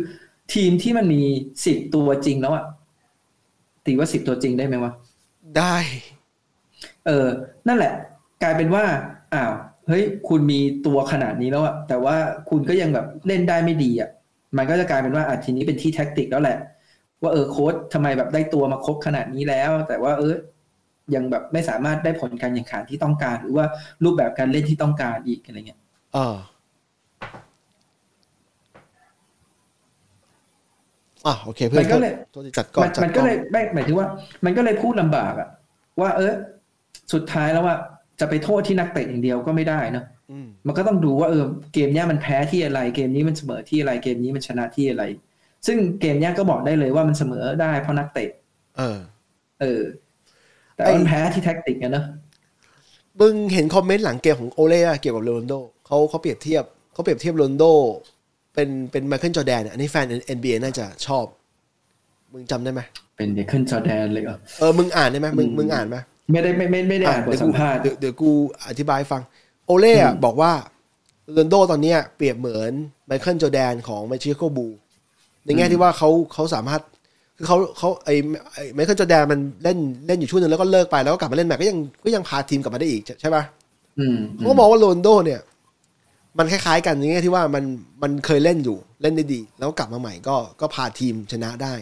ทีมที่มันมีสิบตัวจริงแล้วอะตีว่าสิบตัวจริงได้ไหมวะ ได้ เออ นั่นแหละ กลายเป็นว่า อ้าว เฮ้ย คุณมีตัวขนาดนี้แล้วอะแต่ว่าคุณก็ยังแบบเล่นได้ไม่ดีอะมันก็จะกลายเป็นว่าอะทีนี้เป็นที่แท็กติกแล้วแหละ ว่าเออโค้ชทำไมแบบได้ตัวมาครบขนาดนี้แล้ว แต่ว่า เออ ยังแบบไม่สามารถได้ผลการแข่งขันที่ต้องการ หรือว่ารูปแบบการเล่นที่ต้องการอีกอะไรเงี้ย เออ อะโอเคเพื่อนมันก็เลยโทษทีจัดก่อนมันจัดมันก่ก็อนเลยไม่หมายถึงว่า มันก็เลยพูดลำบากอะว่า เออสุดท้ายแล้วว่าจะไปโทษที่นักเตะอย่างเดียวก็ไม่ได้เนอะอืมมันก็ต้องดูว่าเออเกมเนี้ยมันแพ้ที่อะไร เกมนี้มันเสมอที่อะไรเกมนี้มันชนะที่อะไร ซึ่งเกมเนี้ยก็บอกได้เลยว่ามันเสมอได้เพราะนักเตะ เออ เออ แต่ไอ้มันแพ้ที่แท็กติกอะเนอะมึงเห็นคอมเมนต์หลังเกมของโอเล่อะเกี่ยวกับโรนัลโด้เขาเขาเปรียบเทียบเขาเปรียบเทียบโรนัลโด้ เป็นเป็นไมเคิลจอร์แดนอันนี้แฟน NBA น่าจะชอบ มึงจำได้ไหมเป็นไมเคิลจอร์แดนเลยเหรอเออมึงอ่านได้ไหมมึงมึงอ่านไหมไม่ได้ไม่ไม่ไม่ได้อ่านบทเดี๋ยวสักูมภาษณ์เดี๋ยวเดี๋ยวกูอธิบายให้ฟัง โอเล่อะบอกว่าโรนลโด้ตอนเนี้ยเปรียบเหมือนไมเคิลจอร์แดนของชิคาโกบูลส์ ในแง่ที่ว่าเขาเขาสามารถคือเขาเขาไอ้ไอ้ไมเคิลจอร์แดนมันเล่นเล่นอยู่ช่วงหนึ่งแล้วก็เลิกไปแล้วก็กลับมาเล่นใหม่ก็ยังก็ยังพาทีมกลับมาได้อีกใช่ใช่ปะอืมเขาก็มองว่าโรนัลโด้เนี่ย มันคล้ายๆ กันในแง่ที่ว่ามันมันเคยเล่นอยู่เล่นได้ดี แล้วกลับมาใหม่ก็ก็พาทีมชนะได้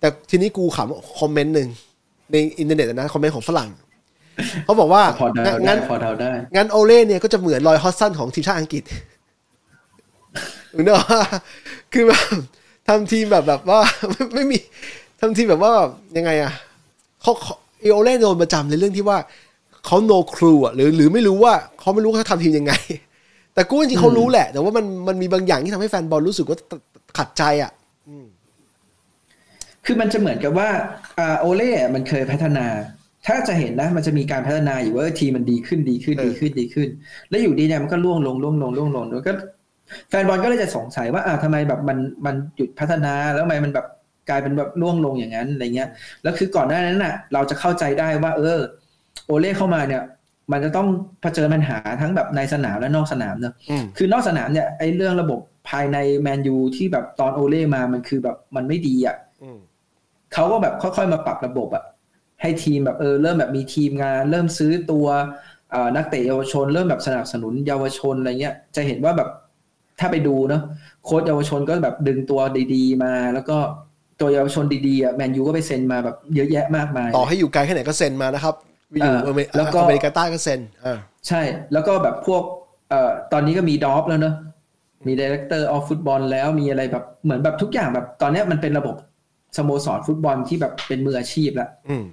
แต่ทีนี้กูขำคอมเมนต์หนึ่งในอินเทอร์เน็ตนะคอมเมนต์ของฝรั่งเขาบอกว่าพอเดาได้งั้นพอเดาได้งั้นโอเล่เนี่ยก็จะเหมือนรอยฮอดจ์สันของทีมชาติอังกฤษมึงเนกอะคือแบบทำทีมแบบแบบว่าไม่ไม่มีทำทีมแบบว่ายังไงอะเขาเขาไอโอเล่โดนประจำในเรื่องที่ว่าเขาโนครูอะหรือหรือไม่รู้ว่าเขาไม่รู้เขาทำทีมยังไง แต่กูจริงๆเขารู้แหละ แต่ว่ามันมันมีบางอย่างที่ทำให้แฟนบอลรู้สึกว่าขัดใจอะคือมันจะเหมือนกับว่าอ่าโอเล่มันเคยพัฒนา ถ้าจะเห็นนะ มันจะมีการพัฒนาอยู่ว่าทีมมันดีขึ้นดีขึ้นดีขึ้นดีขึ้น แล้วอยู่ดีเนี่ยมันก็ล่วงลงล่วงลงล่วงลงแล้วก็ แฟนบอลก็เลยจะสงสัยว่าอ่าทำไมแบบมันมันหยุดพัฒนาแล้วทำไมมันแบบกลายเป็นแบบล่วงลงอย่างนั้นอะไรเงี้ย แล้วคือก่อนหน้านั้นน่ะ เราจะเข้าใจได้ว่า เออ โอเล่เข้ามาเนี่ย มันจะต้องเผชิญปัญหาทั้งแบบในสนามและนอกสนามเนอะอืมคือนอกสนามเนี่ยไอ้เรื่องระบบภายในแมนยูที่แบบตอนโอเล่มามันคือแบบมันไม่ดีอะอืมเขาก็แบบค่อยๆมาปรับระบบอะให้ทีมแบบเออเริ่มแบบมีทีมงาน เริ่มซื้อตัวเอ่อนักเตะเยาวชน เริ่มแบบสนับสนุนเยาวชนอะไรเงี้ย จะเห็นว่าแบบถ้าไปดูเนาะโค้ชเยาวชนก็แบบดึงตัวดีๆมา แล้วก็ตัวเยาวชนดีๆอะแมนยูก็ไปเซ็นมาแบบเยอะแยะมากมาย ต่อให้อยู่ไกลแค่ไหนก็เซ็นมานะครับ อยู่เอออเมริแล้วก็อเมริกาใต้ก็เซ็นอ่าใช่ แล้วก็แบบพวกเอ่อตอนนี้ก็มี DOF แล้วเนอะมี director of football แล้วมีอะไรแบบเหมือนแบบทุกอย่างแบบตอนเนี้ยมันเป็นระบบสโมสรฟุตบอลที่แบบเป็นมืออาชีพแล้วอืม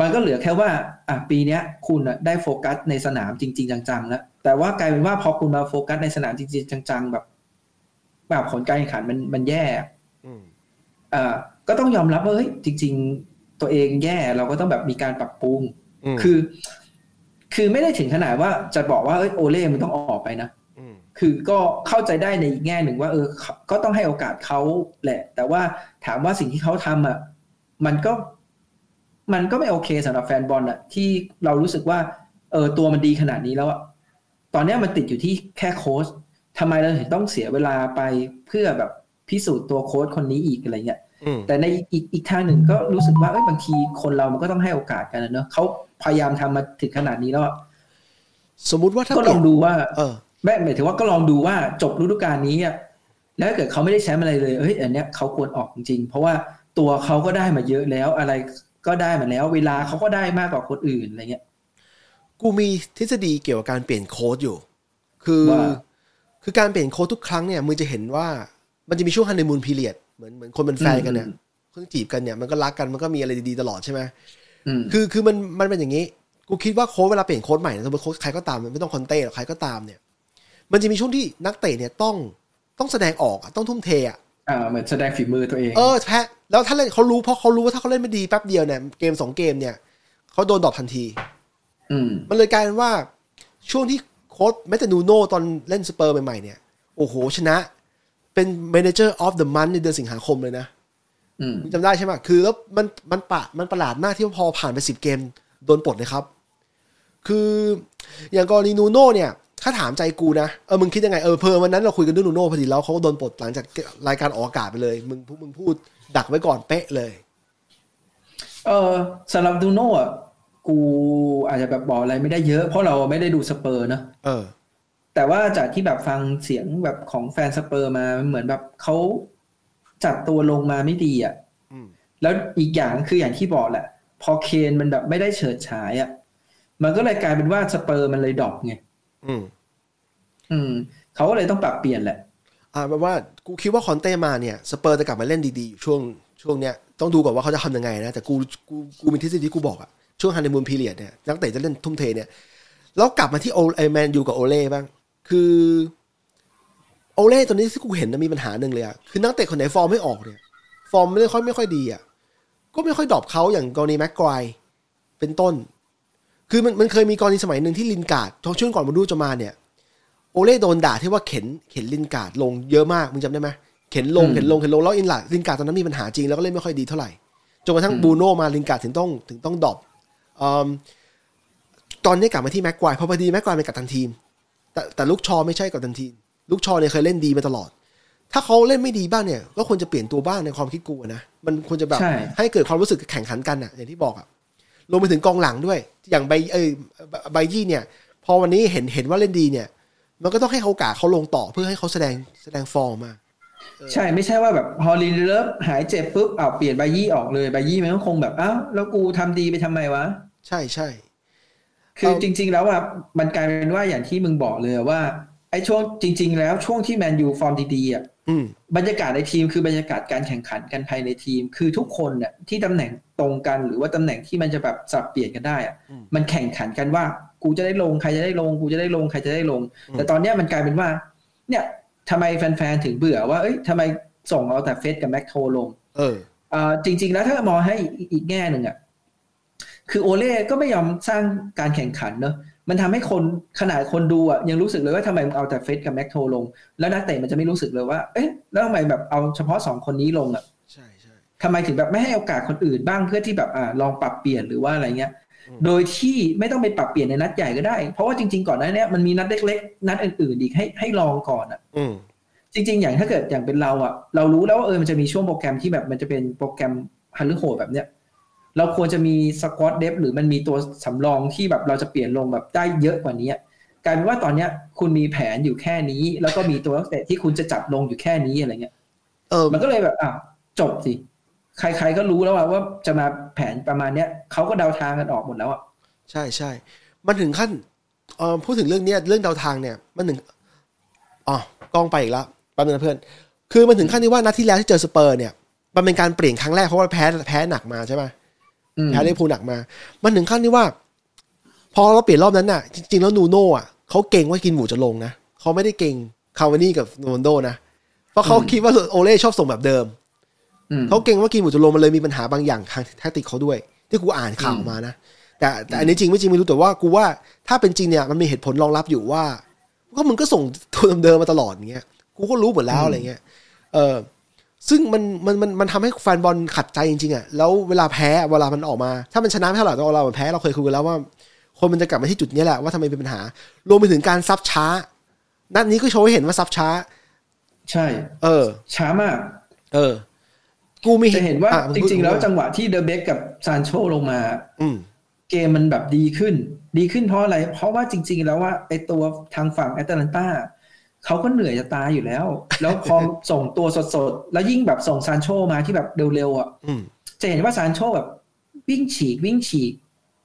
มันก็เหลือแค่ว่า อะปีเนี้ย คุณอะได้โฟกัสในสนามจริง ๆ จังๆแล้วแต่ว่ากลายเป็นว่าพอคุณมาโฟกัสในสนามจริง ๆ จังๆแบบ แบบผลการแข่งขันมันมันแย่อืมอ่าก็ต้องยอมรับว่าเฮ้ยจริง ๆ ตัวเองแย่เราก็ต้องแบบมีการปรับปรุงอืม คือ คือไม่ได้ถึงขนาดว่าจะบอกว่าเอ้ยโอเล่มันต้องออกไปนะอืมคือก็เข้าใจได้ในอีกแง่หนึ่งว่า เออเขาก็ต้องให้โอกาสเขาแหละ แต่ว่าถามว่าสิ่งที่เขาทำอะ มันก็ มันก็ไม่โอเคสำหรับแฟนบอลอะ ที่เรารู้สึกว่า เออตัวมันดีขนาดนี้แล้วอะตอนเนี้ยมันติดอยู่ที่แค่โค้ชทำไมเราถึงต้องเสียเวลาไปเพื่อแบบพิสูจน์ตัวโค้ชคนนี้อีกอะไรเงี้ยอืม แต่ในอีกอีกทางหนึ่งก็รู้สึกว่าเอ้ยบางทีคนเรามันก็ต้องให้โอกาสกันนะเนอะเขาพยายามทำมาถึงขนาดนี้แล้วอะสมมุติว่าถ้าก็เปลลี่อยงนดูว่าเออแม่หมายถึงว่าก็ลองดูว่าจบฤดูกาลนี้อะแล้วถ้าเกิดเขาไม่ได้แชมป์อะไรเลยเฮ้ยอันเนี้ยเขาควรออกจริงๆเพราะว่าตัวเขาก็ได้มาเยอะแล้วอะไรก็ได้มาแล้ว เวลาเขาก็ได้มากกว่าคนอื่นอะไรเงี้ยกูมีทฤษฎีเกี่ยวกับการเปลี่ยนโค้ดอยู่ คือว่าคือการเปลี่ยนโค้ดทุกครั้งเนี่ยมึงจะเห็นว่ามันจะมีช่วงฮันนีมูนพีเรียด เหมือนเหมือนคนเป็นแฟนกันเนี่ยเพิ่งจีบกันเนี่ยมันก็รักกันมันก็มีอะไรดีๆตลอดใช่ไหมอืมคือคือมันมันเป็นอย่างนี้ กูคิดว่าโค้ชเวลาเปลี่ยนโค้ชใหม่นะสมมติโค้ชใครก็ตามไม่ต้องคอนเต้หรอกใครก็ตามเนี่ย มันจะมีช่วงที่นักเตะเนี่ยต้องต้องแสดงออกอะต้องทุ่มเทอะอ่าเหมือนแสดงฝีมือตัวเองเออแพ้แล้วถ้าเล่นเขารู้เพราะเขารู้ว่าถ้าเขาเล่นไม่ดีแป๊บเดียวเนี่ยเกมสองเกมเนี่ยเขาโดน drop ทันที อืมมันเลยกลายเป็นว่าช่วงที่โค้ชแม้แต่นูโน่ตอนเล่นสเปอร์ใหม่ๆเนี่ยโอ้โหชนะ เป็น manager of the month ในเดือนสิงหาคมเลยนะอืมจำได้ใช่ไหมคือแล้วมันมันปะมันประหลาดมากที่พอผ่านไปสิบเกมโดนปลดเลยครับ คืออย่างกรณีนูโน่เนี่ยถ้าถามใจกูนะ เออมึงคิดยังไง เออเพราะวันนั้นเราคุยกันเรื่องนูโน่พอดีแล้วเขาก็โดนปลดหลังจากรายการออกอากาศไปเลย มึงมึงพูดดักไว้ก่อนเป๊ะเลย เออสำหรับนูโน่อะกูอาจจะแบบบอกอะไรไม่ได้เยอะเพราะเราไม่ได้ดูสเปอร์เนอะเออ แต่ว่าจากที่แบบฟังเสียงแบบของแฟนสเปอร์มาเหมือนแบบเขาจัดตัวลงมาไม่ดีอะอืมแล้วอีกอย่างคืออย่างที่บอกแหละ พอเคนมันแบบไม่ได้เฉิดฉายอะ มันก็เลยกลายเป็นว่าสเปอร์มันเลย drop ไงอืม อืมเขาก็เลยต้องปรับเปลี่ยนแหละ อ่าแปลว่ากูคิดว่าคอนเต้มาเนี่ยสเปอร์จะกลับมาเล่นดีๆอยู่ช่วงช่วงเนี้ยต้องดูก่อนว่าเขาจะทำยังไงนะ แต่กูกูกูมีทฤษฎีที่กูบอกอะช่วง honeymoon period เนี่ยนักเตะจะเล่นทุ่มเทเนี่ยแล้วกลับมาที่โอไอแมนยูกับโอเล่บ้าง คือโอเล่ตอนนี้ที่กูเห็นนะมีปัญหาหนึ่งเลยอะคือนักเตะคนไหนฟอร์มไม่ออกเนี่ย ฟอร์มไม่ค่อยไม่ค่อยดีอะก็ไม่ค่อย drop เขาอย่างกรณีแม็กไกวร์เป็นต้น คือมันมันเคยมีกรณีสมัยหนึ่งที่ลินการ์ดช่วงก่อนบรูโน่จะมาเนี่ย โอเล่โดนด่าที่ว่าเข็นเข็นลินการ์ดลงเยอะมากมึงจำได้ไหมเข็นลงอืมเข็นลงเข็นลงแล้วอินลาลินการ์ดตอนนั้นมีปัญหาจริงแล้วก็เล่นไม่ค่อยดีเท่าไหร่จนกระทั่งบรูโน่มาลินการ์ดถึงต้องถึงต้อง dropอืมตอนนี้กลับมาที่แม็กควายเพราะพอดีแม็กควายเป็นกัปตันทีม แต่แต่ลูกชอไม่ใช่กัปตันทีมลูกชอเนี่ยเคยเล่นดีมาตลอด ถ้าเขาเล่นไม่ดีบ้างเนี่ยก็ควรจะเปลี่ยนตัวบ้างในความคิดกูอะนะมันควรจะแบบใช่ ให้เกิดความรู้สึกแข่งขันกันอะ อย่างที่บอกอะรวมไปถึงกองหลังด้วย อย่างใบเอ้ยใบยี่เนี่ย พอวันนี้เห็นเห็นว่าเล่นดีเนี่ย มันก็ต้องให้เขาโอกาสเขาลงต่อเพื่อให้เขาแสดงแสดงฟอร์มมา ใช่ไม่ใช่ว่าแบบพอลินเลิฟหายเจ็บปุ๊บเอาเปลี่ยนบายี่ออกเลยบายี่มันก็คงแบบอ้าวแล้วกูทำดีไปทำไมวะ ใช่ใช่ คือเอาจริง ๆ แล้วอะมันกลายเป็นว่าอย่างที่มึงบอกเลยอะว่าไอ้ช่วงจริง ๆ แล้วช่วงที่แมนยูฟอร์มดีๆอะอืมบรรยากาศในทีมคือบรรยากาศการแข่งขันกันภายในทีม คือทุกคนเนี่ยที่ตำแหน่งตรงกันหรือว่าตำแหน่งที่มันจะแบบสับเปลี่ยนกันได้อะอืมมันแข่งขันกันว่า กูจะได้ลงใครจะได้ลง กูจะได้ลงใครจะได้ลงอืมแต่ตอนเนี้ยมันกลายเป็นว่า เนี่ยทำไมแฟนๆถึงเบื่อว่าเอ้ยทำไมส่งเอาแต่เฟสกับแม็กโทลง เออเอ่อจริง ๆ แล้วถ้ามองให้อีกแง่หนึ่งอะ คือโอเล่ก็ไม่ยอมสร้างการแข่งขันเนอะมันทำให้คนขนาดคนดูอะยังรู้สึกเลยว่าทำไมมึงเอาแต่เฟสกับแม็กโทลง แล้วนักเตะมันจะไม่รู้สึกเลยว่า เอ๊ะแล้วทำไมแบบเอาเฉพาะสองคนนี้ลงอะใช่ใช่ทำไมถึงแบบไม่ให้โอกาสคนอื่นบ้างเพื่อที่แบบอ่าลองปรับเปลี่ยนหรือว่าอะไรเงี้ยอืมโดยที่ไม่ต้องไปปรับเปลี่ยนในนัดใหญ่ก็ได้ เพราะว่าจริง ๆ ก่อนหน้าเนี้ยมันมีนัดเล็กๆนัดอื่นๆอีกให้ให้ลองก่อนอะอืมจริง ๆ อย่างถ้าเกิดอย่างเป็นเราอะ เรารู้แล้วว่าเออมันจะมีช่วงโปรแกรมที่แบบมันจะเป็นโปรแกรมฮันหรือโหดแบบเนี้ย เราควรจะมีสควอตเดฟหรือมันมีตัวสำรองที่แบบเราจะเปลี่ยนลงแบบได้เยอะกว่านี้กลายเป็นว่าตอนเนี้ย คุณมีแผนอยู่แค่นี้ แล้วก็มีตัวนักเตะที่คุณจะจับลงอยู่แค่นี้อะไรเงี้ยเออมันก็เลยแบบอะจบสิใคร ๆ ก็รู้แล้วว่าว่าจะมาแผนประมาณเนี้ยเขาก็เดาทางกันออกหมดแล้วอะใช่ใช่มันถึงขั้นเออพูดถึงเรื่องเนี้ยเรื่องเดาทางเนี่ย มันถึงอ๋อกล้องไปอีกแล้วแป๊บนึงนะเพื่อน คือมันถึงขั้นที่ว่านัดที่แล้วที่เจอสเปอร์เนี่ย มันเป็นการเปลี่ยนครั้งแรกเพราะว่าแพ้แพ้หนักมาใช่ไหมอืม แพ้ลิเวอร์พูลหนักมา มันถึงขั้นที่ว่า พอเราเปลี่ยนรอบนั้นน่ะ จริง ๆ แล้วนูโน่อะเขาเก็งว่ากรีนวู้ดจะลงนะเขาไม่ได้เก็งคาวานี่กับโรนัลโด้นะเพราะเขาคิดว่าโอเล่ชอบส่งแบบเดิมอืมเขาเก็งว่ากรีนวู้ดจะลงมันเลยมีปัญหาบางอย่างทางแทคติกเขาด้วย ที่กูอ่านข่าวมานะแต่แต่อันนี้จริงไม่จริงไม่รู้แต่ว่ากูว่าถ้าเป็นจริงเนี่ยมันมีเหตุผลรองรับอยู่ว่าก็มึงก็ส่งตัวเดิมๆมาตลอดอย่างเงี้ยกูก็รู้หมดแล้วอะไรเงี้ยเออ ซึ่งมันมันมันมันทำให้แฟนบอลขัดใจจริงๆอะแล้วเวลาแพ้เวลามันออกมา ถ้ามันชนะไม่เท่าไหร่แต่เวลามันแพ้เราเคยคุยกันแล้วว่า คนมันจะกลับมาที่จุดนี้แหละว่าทำไมเป็นปัญหา รวมไปถึงการซับช้า นัดนี้ก็โชว์ให้เห็นว่าซับช้า ใช่ เออ ช้ามาก เออ กูมีจะเห็นว่าอะมึจพูดริง ๆ แล้วมึพูดจังหวะที่เดอะเบกกับซานโชลงมา อืมเกมมันแบบดีขึ้น ดีขึ้นเพราะอะไร เพราะว่าจริง ๆ แล้วว่าไอตัวทางฝั่งแอตแลนตา เขาก็เหนื่อยจะตายอยู่แล้ว แล้วพอส่งตัวสดๆ แล้วยิ่งแบบส่งซานโชมาที่แบบเร็วๆอะอืมจะเห็นว่าซานโชแบบวิ่งฉีกวิ่งฉีก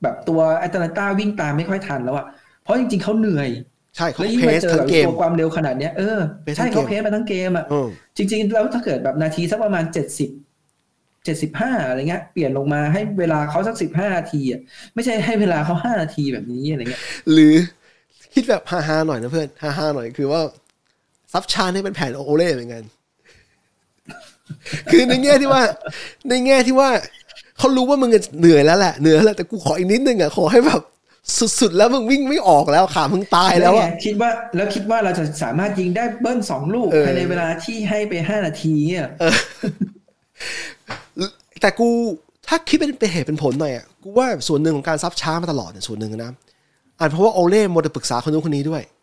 แบบตัวแอตแลนตาวิ่งตามไม่ค่อยทันแล้วอะเพราะจริงๆเขาเหนื่อยใช่เขาแล้วยิ่งเพมาสเจอทั้กับงเกมตัวความเร็วขนาดเนี้ยเออเพสทั้ใช่งเกมเขาเพสมาทั้งเกมอะอืมจริง ๆ แล้วถ้าเกิดแบบนาทีสักประมาณเจ็ดสิบเจ็ดสิบห้าอะไรเงี้ยเปลี่ยนลงมาให้เวลาเขาสักสิบห้านาทีอะไม่ใช่ให้เวลาเขาห้านาทีแบบนี้อะไรเงี้ยหรือคิดแบบฮาๆหน่อยนะเพื่อนฮาๆหน่อยคือว่า ซับชานี่เป็นแผนโอเล่เหมือนกัน คือในแง่ที่ว่า ในแง่ที่ว่าเขารู้ว่ามึงเหนื่อยแล้วแหละเหนื่อยแล้วแหละแต่กูขออีกนิดนึงอะขอให้แบบสุดๆ แล้วมึงวิ่งไม่ออกแล้วขามึงตายแล้วอะไงคิดว่าแล้วคิดว่าเราจะสามารถยิงได้เบิ้ลสองลูกเออภายในเวลาที่ให้ไปห้านาทีอะแต่กูถ้าคิดเป็นเป็นเหตุเป็นผลหน่อยอะกูว่าส่วนหนึ่งของการซับช้ามาตลอดเนี่ยส่วนหนึ่งนะอาจเพราะว่าโอเล่มัวแต่ปรึกษาคนนู้นคนนี้ด้วยเพ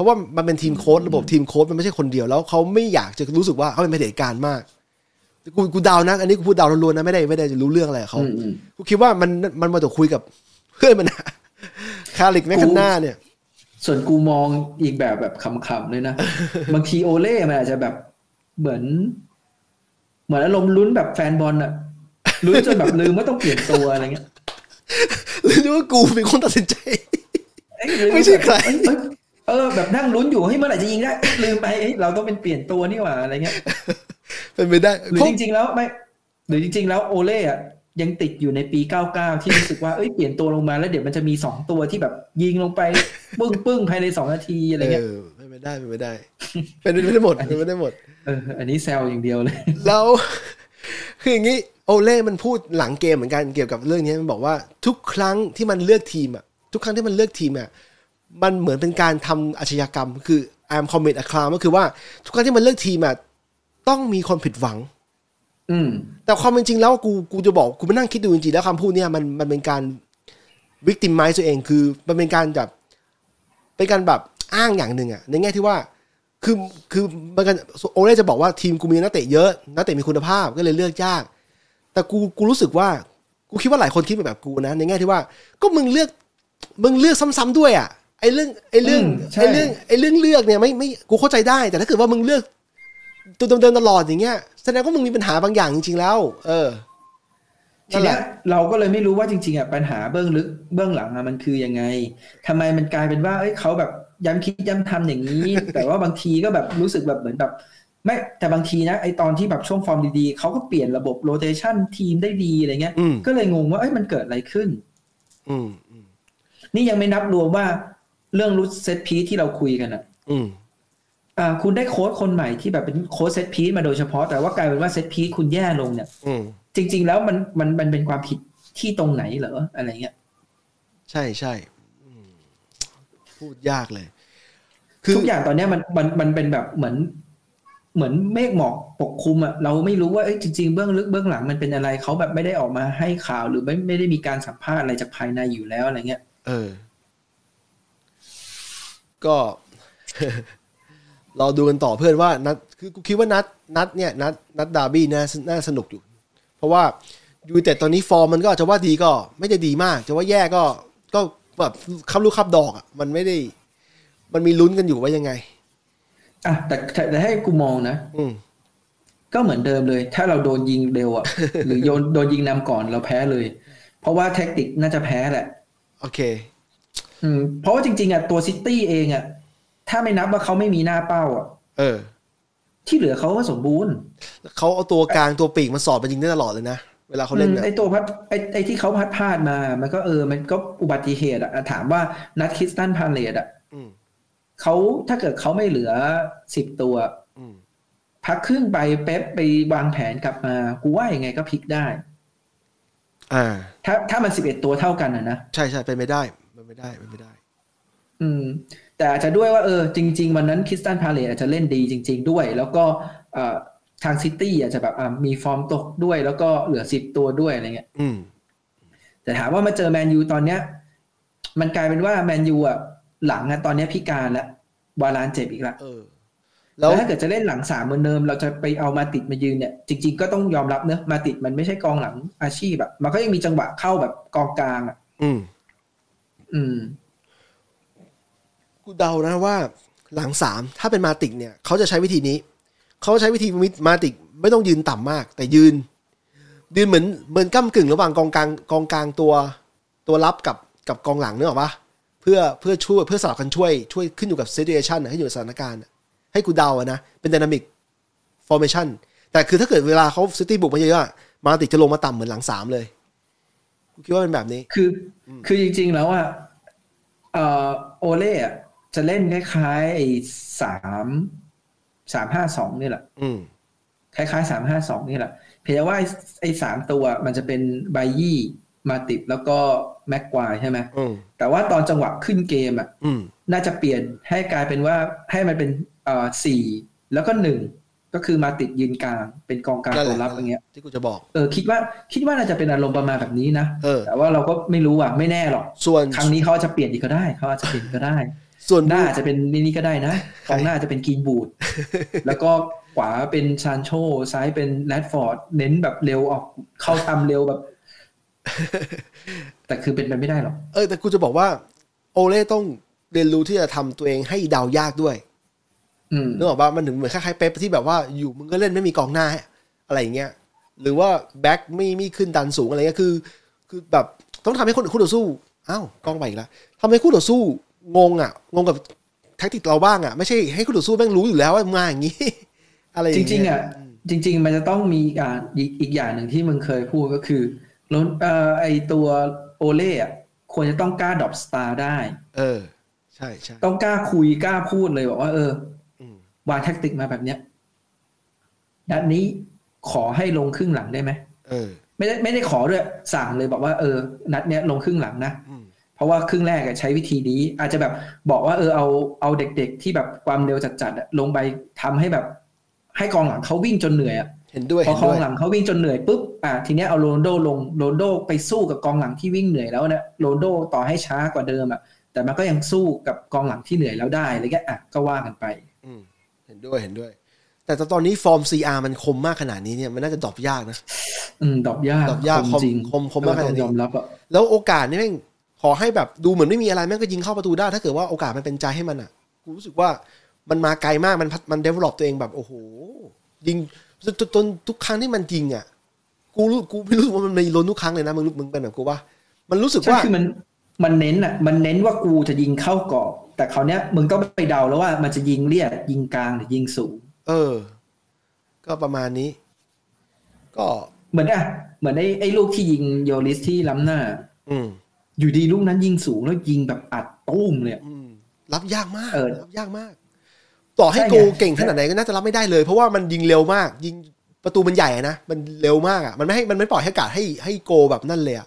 ราะว่ามันเป็นทีมโค้ดระบบทีมโค้ดมันไม่ใช่คนเดียวแล้วเขาไม่อยากจะรู้สึกว่าเขาเป็นเผด็จการมากกูกูเดานะ อันนี้กูพูดเดาล้วนๆนะไม่ได้ไม่ได้จะรู้เรื่องอะไรกับเขาอืมอืมกูคิดว่ามันมันมาแต่คุยกับเพื่อนมันนะคาริกแมคคันนาเนี่ย ส่วนกูมองอีกแบบแบบขำๆเลยนะ บางทีโอเล่มันอาจจะแบบเหมือน เหมือนอารมณ์ลุ้นแบบแฟนบอลอะลุ้นจนแบบลืมว่าต้องเปลี่ยนตัวอะไรเงี้ยหรือว่ากูเป็นคนตัดสินใจเอ้ยลืไม่ใช่ใคร เอ้ยเอ้ยเออแบบนั่งลุ้นอยู่เฮ้ยเมื่อไหร่จะยิงได้เอ้ยลืมไปเอ้ยเราต้องเป็นเปลี่ยนตัวนี่หว่าอะไรเงี้ยเป็นไปได้หรือเพราะจริง ๆ แล้วไม่ หรือจริง ๆ แล้วโอเล่อะยังติดอยู่ในปี 99 ที่รู้สึกว่าเอ้ยเปลี่ยนตัวลงมาแล้วเดี๋ยวมันจะมีสองตัวที่แบบยิงลงไปปึ้งปึ้งภายในสองนาทีอะไรเงี้ยเออเป็นไปได้เป็นไปได้ เป็นไปได้หมดเป็นไปได้หมดเอออันนี้แซวอย่างเดียวเลยแล้วคืออย่างนี้โอเล่มันพูดหลังเกมเหมือนกันเกี่ยวกับเรื่องนี้มันบอกว่าทุกครั้งที่มันเลือกทีมอะทุกครั้งที่มันเลือกทีมอะ มันเหมือนเป็นการทำอาชญากรรม คือ I'm commit a crime ก็คือว่า ทุกครั้งที่มันเลือกทีมอะต้องมีคนผิดหวัง อืม แต่ความเป็นจริงแล้วกูกูจะบอกกูไปนั่งคิดดูจริงๆแล้วคำพูดเนี่ยมันมันเป็นการวิกติมไมซ์ตัวเองคือ มันเป็นการแบบเป็นการแบบอ้างอย่างหนึ่งอะในแง่ที่ว่า คือคือมันกันโอเล่จะบอกว่าทีมกูมีนักเตะเยอะนักเตะมีคุณภาพก็เลยเลือกยาก แต่กูกูรู้สึกว่ากูคิดว่าหลายคนคิดแบบกูนะ ในแง่ที่ว่า ก็มึงเลือกมึงเลือกซ้ำๆด้วยอะ ไอ้เรื่องไอ้เรื่องอืมใช่ไอ้เรื่องไอ้เรื่องเลือกเนี่ยไม่ไม่กูเข้าใจได้ แต่ถ้าเกิดว่ามึงเลือกตัวเดิมๆตลอดอย่างเงี้ยแสดงว่ามึงมีปัญหาบางอย่างจริงๆแล้ว เออทีเนี้ยเราก็เลยไม่รู้ว่าจริงๆอะปัญหาเบื้องลึกเบื้องหลังอะมันคือยังไงทำไมมันกลายเป็นว่าเอ้ยเขาแบบย้ำคิดย้ำทำอย่างนี้ แต่ว่าบางทีก็แบบรู้สึกแบบเหมือนแบบ ไม่แต่บางทีนะไอตอนที่แบบช่วงฟอร์มดีๆเขาก็เปลี่ยนระบบโรเตชันทีมได้ดีอะไรเงี้ยอืมก็เลยงงว่าเอ้ยมันเกิดอะไรขึ้น อืมอืมนี่ยังไม่นับรวมว่า เรื่องลูก set piece ที่เราคุยกันอะอืมอ่า คุณได้โค้ชคนใหม่ที่แบบเป็นโค้ช set piece มาโดยเฉพาะแต่ว่ากลายเป็นว่า set piece คุณแย่ลงเนี่ยอืมจริง ๆ แล้วมันมันมันเป็นความผิดที่ตรงไหนเหรออะไรเงี้ย ใช่ใช่อืมพูดยากเลย คือทุกอย่างตอนเนี้ยมันมันมันเป็นแบบเหมือน เหมือนเมฆหมอกปกคลุมอะเราไม่รู้ว่าเอ้ยจริงๆเบื้องลึกเบื้องหลังมันเป็นอะไรเขาแบบไม่ได้ออกมาให้ข่าวหรือไม่ไม่ได้มีการสัมภาษณ์อะไรจากภายในอยู่แล้วอะไรเงี้ยเออ ก็เราดูกันต่อเพื่อนว่านัดคือกูคิดว่านัดนัดเนี่ยนัดนัดดาร์บี้น่าน่าสนุกอยู่ เพราะว่ายูไนเต็ดตอนนี้ฟอร์มมันก็จะว่าดีก็ไม่ได้ดีมาก จะว่าแย่ก็ก็แบบคับลูกคับดอกอะมันไม่ได้ มันมีลุ้นกันอยู่ว่ายังไงอะแต่แต่แต่ให้กูมองนะ อืมก็เหมือนเดิมเลย ถ้าเราโดนยิงเร็วอะ หรือโยนโดนยิงนำก่อนเราแพ้เลย เพราะว่าแท็กติกน่าจะแพ้แหละ โอเค อืมเพราะว่าจริงๆอะตัวซิตี้เองอะถ้าไม่นับว่าเขาไม่มีหน้าเป้าอะ เออ ที่เหลือเขาก็สมบูรณ์เขาเอาตัวกลางตัวปีกมาสอดมันยิงได้ตลอดเลยนะเวลาเขาเล่นอืมเนี่ยไอตัวพลาดไอไอที่เขาพลาดพลาดมา มันก็เออ มันก็อุบัติเหตุอะถามว่านัดคริสตัลพาเลซอะอืมเขาถ้าเกิดเขาไม่เหลือสิบตัวอืมพักครึ่งไปเป๊ปไปวางแผนกลับมา กูว่ายังไงก็พลิกได้ อ่า ถ้าถ้ามันสิบเอ็ดตัวเท่ากันอะนะ ใช่ใช่เป็นไม่ได้เป็น ไม่ได้เป็นไม่ได้ อืม แต่อาจจะด้วยว่าเออจริง ๆ วันนั้นคริสตัลพาเลซอาจจะเล่นดีจริง ๆ ด้วย แล้วก็เอ่อทางซิตี้อาจจะแบบอ่ามีฟอร์มตกด้วย แล้วก็เหลือสิบตัวด้วยอะไรเงี้ยอืม แต่ถามว่ามาเจอแมนยูตอนเนี้ย มันกลายเป็นว่าแมนยูอะหลังอะตอนเนี้ยพิการแล้ววารานเจ็บอีกแล้วเออแล้ววถ้าเกิดจะเล่นหลังสามเหมือนเดิม เราจะไปเอามาติชมายืนเนี่ย จริง ๆ ก็ต้องยอมรับเนอะมาติชมันไม่ใช่กองหลังอาชีพแบบมันก็ยังมีจังหวะเข้าแบบกองกลางอะอืม อืม กูเดานะว่าหลังสามถ้าเป็นมาติกเนี่ยเขาจะใช้วิธีนี้ เขาใช้วิธีมาติกไม่ต้องยืนต่ำมาก แต่ยืน ยืนเหมือนเหมือนก้ากึ่งระหว่างกองกลางกองกลางตัว ตัวรับกับกับกองหลังเนกอะปะเพื่อเพื่อช่วยเพื่อสลับกันช่วยช่วยขึ้นอยู่กับ situation อะให้อยู่สถานการณ์ให้กูเดาอะนะ เป็น dynamic formation แต่คือถ้าเกิดเวลาเขาซิตี้บุกมาเยอะอะมาติกจะลงมาต่ำเหมือนหลังสามเลย กูคิดว่าเป็นแบบนี้ คือ คือจริง ๆ แล้วอะเอ่อโอเล่อะจะเล่นคล้ายๆไอ้สามสามห้าสองนี่แหละอืมคล้ายๆสามห้าสองนี่แหละ เพียงแต่ว่าไอ้ไอ้สามตัวมันจะเป็นไบยี่มาติดแล้วก็แม็กควายใช่ไหมอืมแต่ว่าตอนจังหวะขึ้นเกมอะอืมน่าจะเปลี่ยนให้กลายเป็นว่าให้มันเป็นเอ่อสี่แล้วก็หนึ่ง ก็คือมาติดยืนกลางเป็นกองกลางนั่นแหตัละวรับอย่างเงี้ยที่กูจะบอกเออคิดว่าคิดว่าน่าจะเป็นอารมณ์ประมาณแบบนี้นะเออแต่ว่าเราก็ไม่รู้อะไม่แน่หรอกส่วนครั้งนี้เขาอาจจะเปลี่ยนอีกก็ได้เขาอาจจะเปลี่ยนก็ได้ ส่วนหน้าอาจจะเป็นนี่ก็ได้นะกองหน้าจะเป็นกรีนบูดแล้วก็ขวาเป็นซานโชซ้ายเป็นแรดฟอร์ดเน้นแบบเร็วออกเข้าทำเร็วแบบ แต่คือเป็นไปไม่ได้หรอกเออแต่กูจะบอกว่า โอเล่ต้องเรียนรู้ที่จะทำตัวเองให้เดายากด้วยอืม นึกออกว่ามันถึงเหมือนคล้ายๆเป๊ปที่แบบว่าอยู่มึงก็เล่นไม่มีกองหน้าอะไรอย่างเงี้ยหรือว่าแบ็คไม่ไม่ขึ้นดันสูงอะไรเงี้ยคือ คือแบบต้องทำให้คนคู่ต่อสู้อ้าวกองไปอีกแล้วทำให้คู่ต่อสู้งงอะงงกับแท็กติกเราบ้างอะไม่ใช่ให้คู่ต่อสู้แม่งรู้อยู่แล้วว่ามาอย่างงี้ อะไรอย่าจงเงี้ยริงๆอะจริง ๆ มันจะต้องมีอ่าอีกอีกอย่างหนึ่งที่มึงเคยพูดก็คือรถเอ่อไอตัวโอเล่อะควรจะต้องกล้า drop star ได้ เออ ใช่ใช่ต้องกล้าคุยกล้าพูดเลยบอกว่าเอออืม วางแท็กติกมาแบบเนี้ยนัดนี้ขอให้ลงครึ่งหลังได้ไหมเออ ไม่ได้ไม่ได้ขอด้วยสั่งเลยบอกว่าเออ นัดเนี้ยลงครึ่งหลังนะอืมเพราะว่าครึ่งแรกอะใช้วิธีนี้ อาจจะแบบบอกว่าเออเอาเอาเด็ก ๆ ที่แบบความเร็วจัดๆอะลงไปทำให้แบบ ให้กองหลังเขาวิ่งจนเหนื่อยอะเห็นด้วยเห็นด้วยพอกองหลังเขาวิ่งจนเหนื่อยปุ๊บอะทีเนี้ยเอาโรนัลโดลงโรนัลโดไปสู้กับกองหลังที่วิ่งเหนื่อยแล้วเนี่ยโรนัลโดต่อให้ช้ากว่าเดิมอะแต่มันก็ยังสู้กับกองหลังที่เหนื่อยแล้วได้อะไรเงี้ยอะก็ว่ากันไปอืม เห็นด้วยเห็นด้วย แต่ตอนนี้ฟอร์ม CR มันคมมากขนาดนี้เนี่ยมันน่าจะ drop ยากนะ อืมดอกยากดอกยากคมจริงคมคมมากขนาดนี้ต้องยอมรับอะแล้วโอกาสนี่แม่งขอให้แบบดูเหมือนไม่มีอะไรแม่งก็ยิงเข้าประตูได้ ถ้าเกิดว่าโอกาสมันเป็นใจให้มันอะกูรู้สึกว่ามันมาไกลมากมันพัฒมันเดเวลลอปตัวเองแบบโอ้โหยิงจนจนจนทุกครั้งที่มันยิงอะกูรู้กูไม่รู้สึกว่ามันมีล้นทุกครั้งเลยนะมึงรู้มึงเป็นแบบกูว่ามันรู้สึกใช่ว่าคือมันมันเน้นอะ มันเน้นว่ากูจะยิงเข้ากรอบ แต่คราวเนี้ยมึงต้องไปเดาแล้วว่ามันจะยิงเรียบยิงกลางหรือยิงสูง เออ ก็ประมาณนี้ ก็เหมือนอะเหมือนไอ้ไอ้ลูกที่ยิงโยลิสที่ล้ำหน้า อืมอยู่ดีลูกนั้นยิงสูงแล้วยิงแบบอัดตุ้มเลยอะอืมรับยากมากเออรับยากมากตต่อให้ใช่ไงโกเก่งขนาดไหนก็น่าจะรับไม่ได้เลย เพราะว่ามันยิงเร็วมาก ยิงประตูมันใหญ่อะนะมันเร็วมากอะมันไม่ให้มันไม่ปล่อยให้โอกาสให้ให้โกแบบนั่นเลยอะ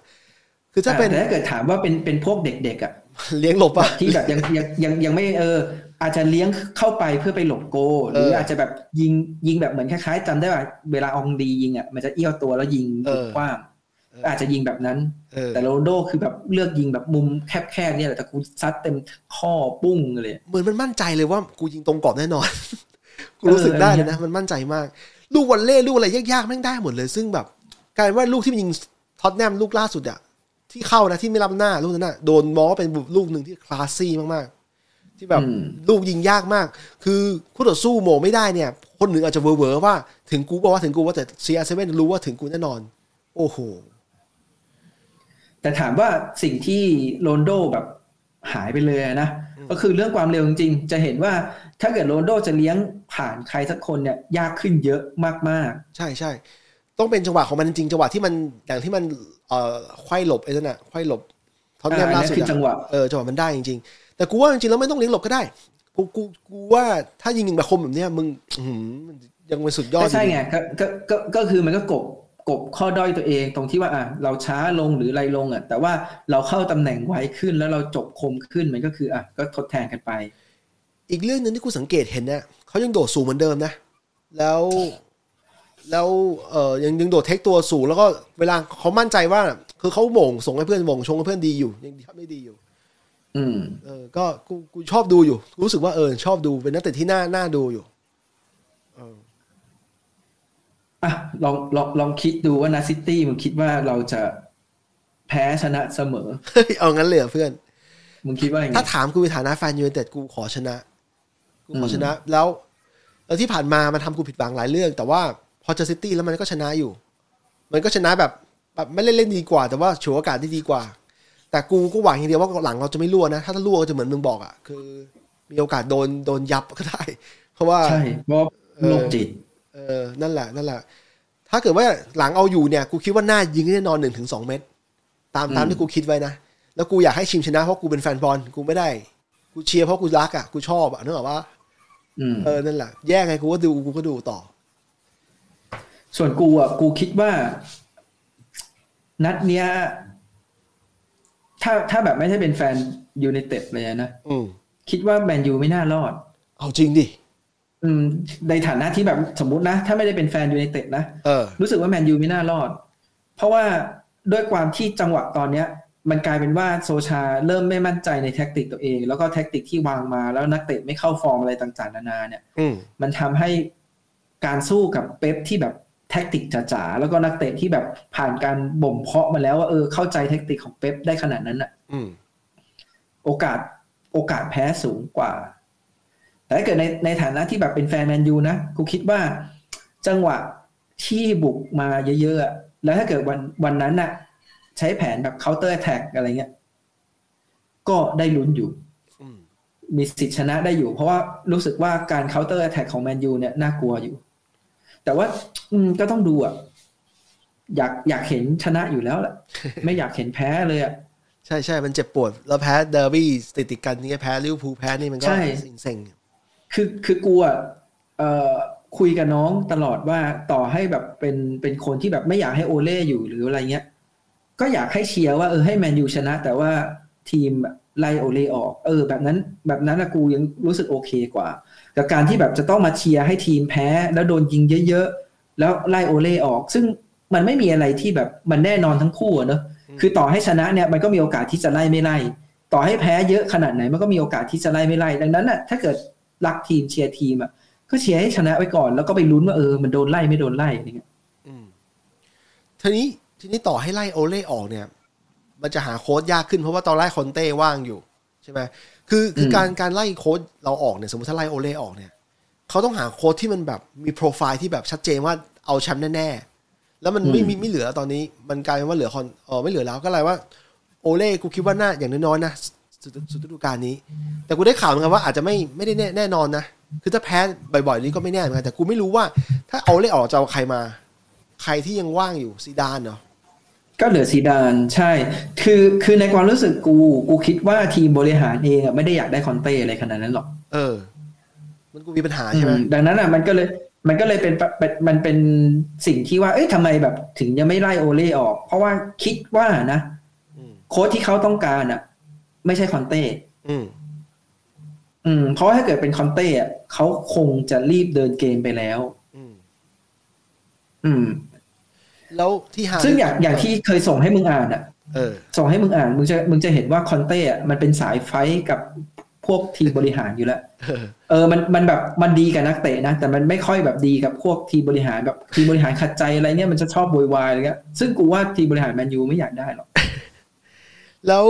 คือถ้าเป็นแต่ถ้าเกิดถามว่าเป็นเป็นพวกเด็กๆอะ เลี้ยงหลบอะที่แบบยังยังยังยังไม่เออ อาจจะเลี้ยงเข้าไปเพื่อไปหลบโก หรือเออออาจจะแบบยิงยิงแบบเหมือนคล้ายๆจำได้ว่าเวลาอองดียิงอะมันจะเอี้ยวตัวแล้วยิงเออกว้างอาจจะยิงแบบนั้นเออแต่โรนลโดคือแบบเลือกยิงแบบมุมแคบๆเนี่ยแหละแต่กูซัดเต็มข้อปุ้งเลยเหมือนมันมั่นใจเลยว่ากูยิงตรงกรอบแน่นอน กูรู้สึกได้เลยนะ มันมั่นใจมาก ลูกวอลเล่ลูกอะไรยากๆแม่งได้หมดเลย ซึ่งแบบกลายเป็นว่าลูกที่มันยิงท็อตแนมลูกล่าสุดอะ ที่เข้านะที่ไม่รับหน้าลูกนั้นอะโดนมองว่าเป็นลูกหนึ่งที่คลาสซี่มากๆ ที่แบบอืมลูกยิงยากมาก คือคู่ต่อสู้โมงไม่ได้เนี่ย คนหนึ่งอาจจะเวอร์ๆว่าถึงกูบอกว่าถึงกูว่าแต่ซีอาร์เซเว่นรู้ว่าถึงกูแน่นอน โอ้โหแต่ถามว่าสิ่งที่โรนัลโดแบบหายไปเลยอะนะก็คือเรื่องความเร็วจริงๆ จะเห็นว่าถ้าเกิดโรนัลโดจะเลี้ยงผ่านใครสักคนเนี่ยยากขึ้นเยอะมากใช่ใช่ ต้องเป็นจังหวะของมันจริงๆจังหวะที่มันอย่างที่มันเอ่อไขว้หลบไอ้นั่นน่ะไขว้หลบท็อตแนมอ่านั่นสุดอะจังหวะเออจังหวะมันได้จริงๆ แต่กูว่าจริงๆแล้วไม่ต้องเลี้ยงหลบก็ได้ กูกูกูว่าถ้ายิงยิงแบบคมแบบเนี้ยมึงอื้อหือมันยังเป็นสุดยอดก็ใช่อยู่ไงก็ก็ก็ก็คือมันก็กบกบข้อด้อยตัวเองตรงที่ว่าอะเราช้าลงหรืออะไรลงอะแต่ว่าเราเข้าตำแหน่งไวขึ้นแล้วเราจบคมขึ้นมันก็คืออะก็ทดแทนกันไป อีกเรื่องหนึ่งที่กูสังเกตเห็นเนี่ยเขายังโดดสูงเหมือนเดิมนะ แล้ว แล้วเออยังยังโดดเทคตัวสูงแล้วก็เวลาเขามั่นใจว่า คือเขาโหม่งส่งให้เพื่อนโหม่งชงให้เพื่อนดีอยู่ ยังทำได้ดีอยู่ อืมเออก็กูกูชอบดูอยู่ รู้สึกว่าเออชอบดูเป็นนักเตะที่น่าน่าดูอยู่เอออะลองลองลองคิดดูว่านัดซิตี้มึงคิดว่าเราจะแพ้ชนะเสมอเฮ้ยเอางั้นเลยเหรอเพื่อนมึงคิดว่าอย่างไงถ้าถามกูในฐานะแฟนยูไนเต็ดกูขอชนะ กูขอชนะ แล้วแล้วที่ผ่านมามันทำกูผิดหวังหลายเรื่อง แต่ว่า พอเจอซิตี้แล้วมันก็ชนะอยู่ มันก็ชนะแบบแบบไม่เล่นเล่นดีกว่า แต่ว่าฉวยโอกาสได้ดีกว่า แต่กูก็หวังอย่างเดียวว่าหลังเราจะไม่รั่วนะ ถ้าถ้ารั่วก็จะเหมือนมึงบอกอะคือ มีโอกาสโดนโดนยับก็ได้ เพราะว่าใช่เพราะเออโรคจิตเออนั่นแหละนั่นแหละ ถ้าเกิดว่าหลังเอาอยู่เนี่ยกูคิดว่าน่ายิงแน่นอนหนึ่งถึงสองเมตร ตามตามอืมที่กูคิดไว้นะแล้วกูอยากให้ชิมชนะเพราะกูเป็นแฟนบอลกูไม่ได้ กูเชียร์เพราะกูรักอะกูชอบอะนึกออกปะอืมเออนั่นแหละแย่ไงกูก็ดูกูก็ดูต่อ ส่วนกูอะกูคิดว่า นัดเนี้ย ถ้าถ้าแบบไม่ใช่เป็นแฟนยูไนเต็ดเลยนะอืมคิดว่าแมนยูไม่น่ารอด เอาจริงดิอืมในฐานะที่แบบสมมุตินะ ถ้าไม่ได้เป็นแฟนยูไนเต็ดนะเออรู้สึกว่าแมนยูไม่น่ารอด เพราะว่าด้วยความที่จังหวะตอนเนี้ย มันกลายเป็นว่าโซชาเริ่มไม่มั่นใจในแท็กติกตัวเอง แล้วก็แท็กติกที่วางมาแล้วนักเตะไม่เข้าฟอร์มอะไรต่างๆ นานา เนี่ยอืมมันทำให้การสู้กับเป๊ปที่แบบ แท็กติกจ๋าๆแล้วก็นักเตะที่แบบผ่านการบ่มเพาะมาแล้วว่าเออเข้าใจแท็กติกของเป๊ปได้ขนาดนั้นอะอืมโอกาสโอกาสแพ้สูงกว่า แต่ถ้าเกิดในในฐานะที่แบบเป็นแฟนแมนยูนะกูคิดว่าจังหวะที่บุกมาเยอะๆอะแล้วถ้าเกิดวันวันนั้นน่ะ ใช้แผนแบบ counter attack อะไรเงี้ย ก็ได้ลุ้นอยู่อืมมีสิทธิ์ชนะได้อยู่ เพราะว่ารู้สึกว่าการ counter attack ของแมนยูเนี่ยน่ากลัวอยู่ แต่ว่า อืมก็ต้องดูอะอยากอยากเห็นชนะอยู่แล้วแหละไม่อยากเห็นแพ้เลยอะใช่ใช่มันเจ็บปวด แล้วแพ้เดอร์บี้ติดติดๆกันนี่แพ้ลิเวอร์พูลแพ้นี่มันก็ใช่เซ็งคือคือกูอะเอ่อคุยกับน้องตลอดว่าต่อให้แบบเป็นเป็นคนที่แบบไม่อยากให้โอเล่อยู่หรืออะไรเงี้ย ก็อยากให้เชียร์ว่าเออให้แมนยูชนะ แต่ว่าทีมไล่โอเล่ออก เออ แบบนั้นแบบนั้นนะกูยังรู้สึกโอเคกว่า กับการที่แบบจะต้องมาเชียร์ให้ทีมแพ้ แล้วโดนยิงเยอะๆ แล้วไล่โอเล่ออก ซึ่งมันไม่มีอะไรที่แบบมันแน่นอนทั้งคู่อะเนอะคือต่อให้ชนะเนี่ยมันก็มีโอกาสที่จะไล่ไม่ไล่ ต่อให้แพ้เยอะขนาดไหนมันก็มีโอกาสที่จะไล่ไม่ไล่ ดังนั้นน่ะถ้าเกิดรักทีมเชียร์ทีมอะก็เชียร์ให้ชนะไว้ก่อน แล้วก็ไปลุ้นว่าเออมันโดนไล่ไม่โดนไล่อะไรเงี้ยๆอืมทีนี้ทีนี้ต่อให้ไล่โอเล่ออกเนี่ย มันจะหาโค้ดยากขึ้นเพราะว่าตอนไล่คอนเต้ว่างอยู่ ใช่ไหมคือคือการการไล่โค้ดเราออกเนี่ยสมมติถ้าไล่โอเล่ออกเนี่ยเขาต้องหาโค้ดที่มันแบบมีโปรไฟล์ที่แบบชัดเจนว่าเอาแชมป์แน่ๆ แล้วมันไม่มีไม่เหลือตอนนี้ มันกลายเป็นว่าเหลือคอนเออไม่เหลือแล้วก็เลยว่าโอเล่กูคิดว่าน่าอย่างน้อยๆนะสุดสุดฤดูกาลนี้ แต่กูได้ข่าวเหมือนกันว่าอาจจะไม่ไม่ได้แน่แน่นอนนะ คือถ้าแพ้บ่อยๆ นี้ก็ไม่แน่เหมือนกันแต่กูไม่รู้ว่า ถ้าเอาเล่ออกจะเอาใครมา ใครที่ยังว่างอยู่ซีดานเนาะ ก็เหลือซีดานใช่ คือคือในความรู้สึกกู กูคิดว่าทีมบริหารเองอะไม่ได้อยากได้คอนเต้อะไรขนาดนั้นหรอก เออ มันกูมีปัญหาใช่ไหมอืมดังนั้นอะมันก็เลย มันก็เลยเป็นปะเป็นมันเป็นสิ่งที่ว่า เอ้ยทำไมแบบ ถึงยังไม่ไล่โอเล่ออก เพราะว่าคิดว่านะอืมโค้ชที่เขาต้องการอะไม่ใช่คอนเต้อืม อืม เพราะว่าถ้าเกิดเป็นคอนเต้อะเขาคงจะรีบเดินเกมไปแล้ว อืม อืม แล้วที่หาซึ่งอย่างอย่างที่เคยส่งให้มึงอ่านอะเออส่งให้มึงอ่านมึงจะมึงจะเห็นว่าคอนเต้อะมันเป็นสายไฟท์กับพวกทีมบริหารอยู่แล้วเออเออ มัน มันแบบ มันดีกับนักเตะนะ แต่มันไม่ค่อยแบบดีกับพวกทีมบริหารแบบทีมบริหารขัดใจอะไรเนี่ยมันจะชอบโวยวายอะไรเงี้ย ซึ่งกูว่าทีมบริหารแมนยูไม่อยากได้หรอก แล้ว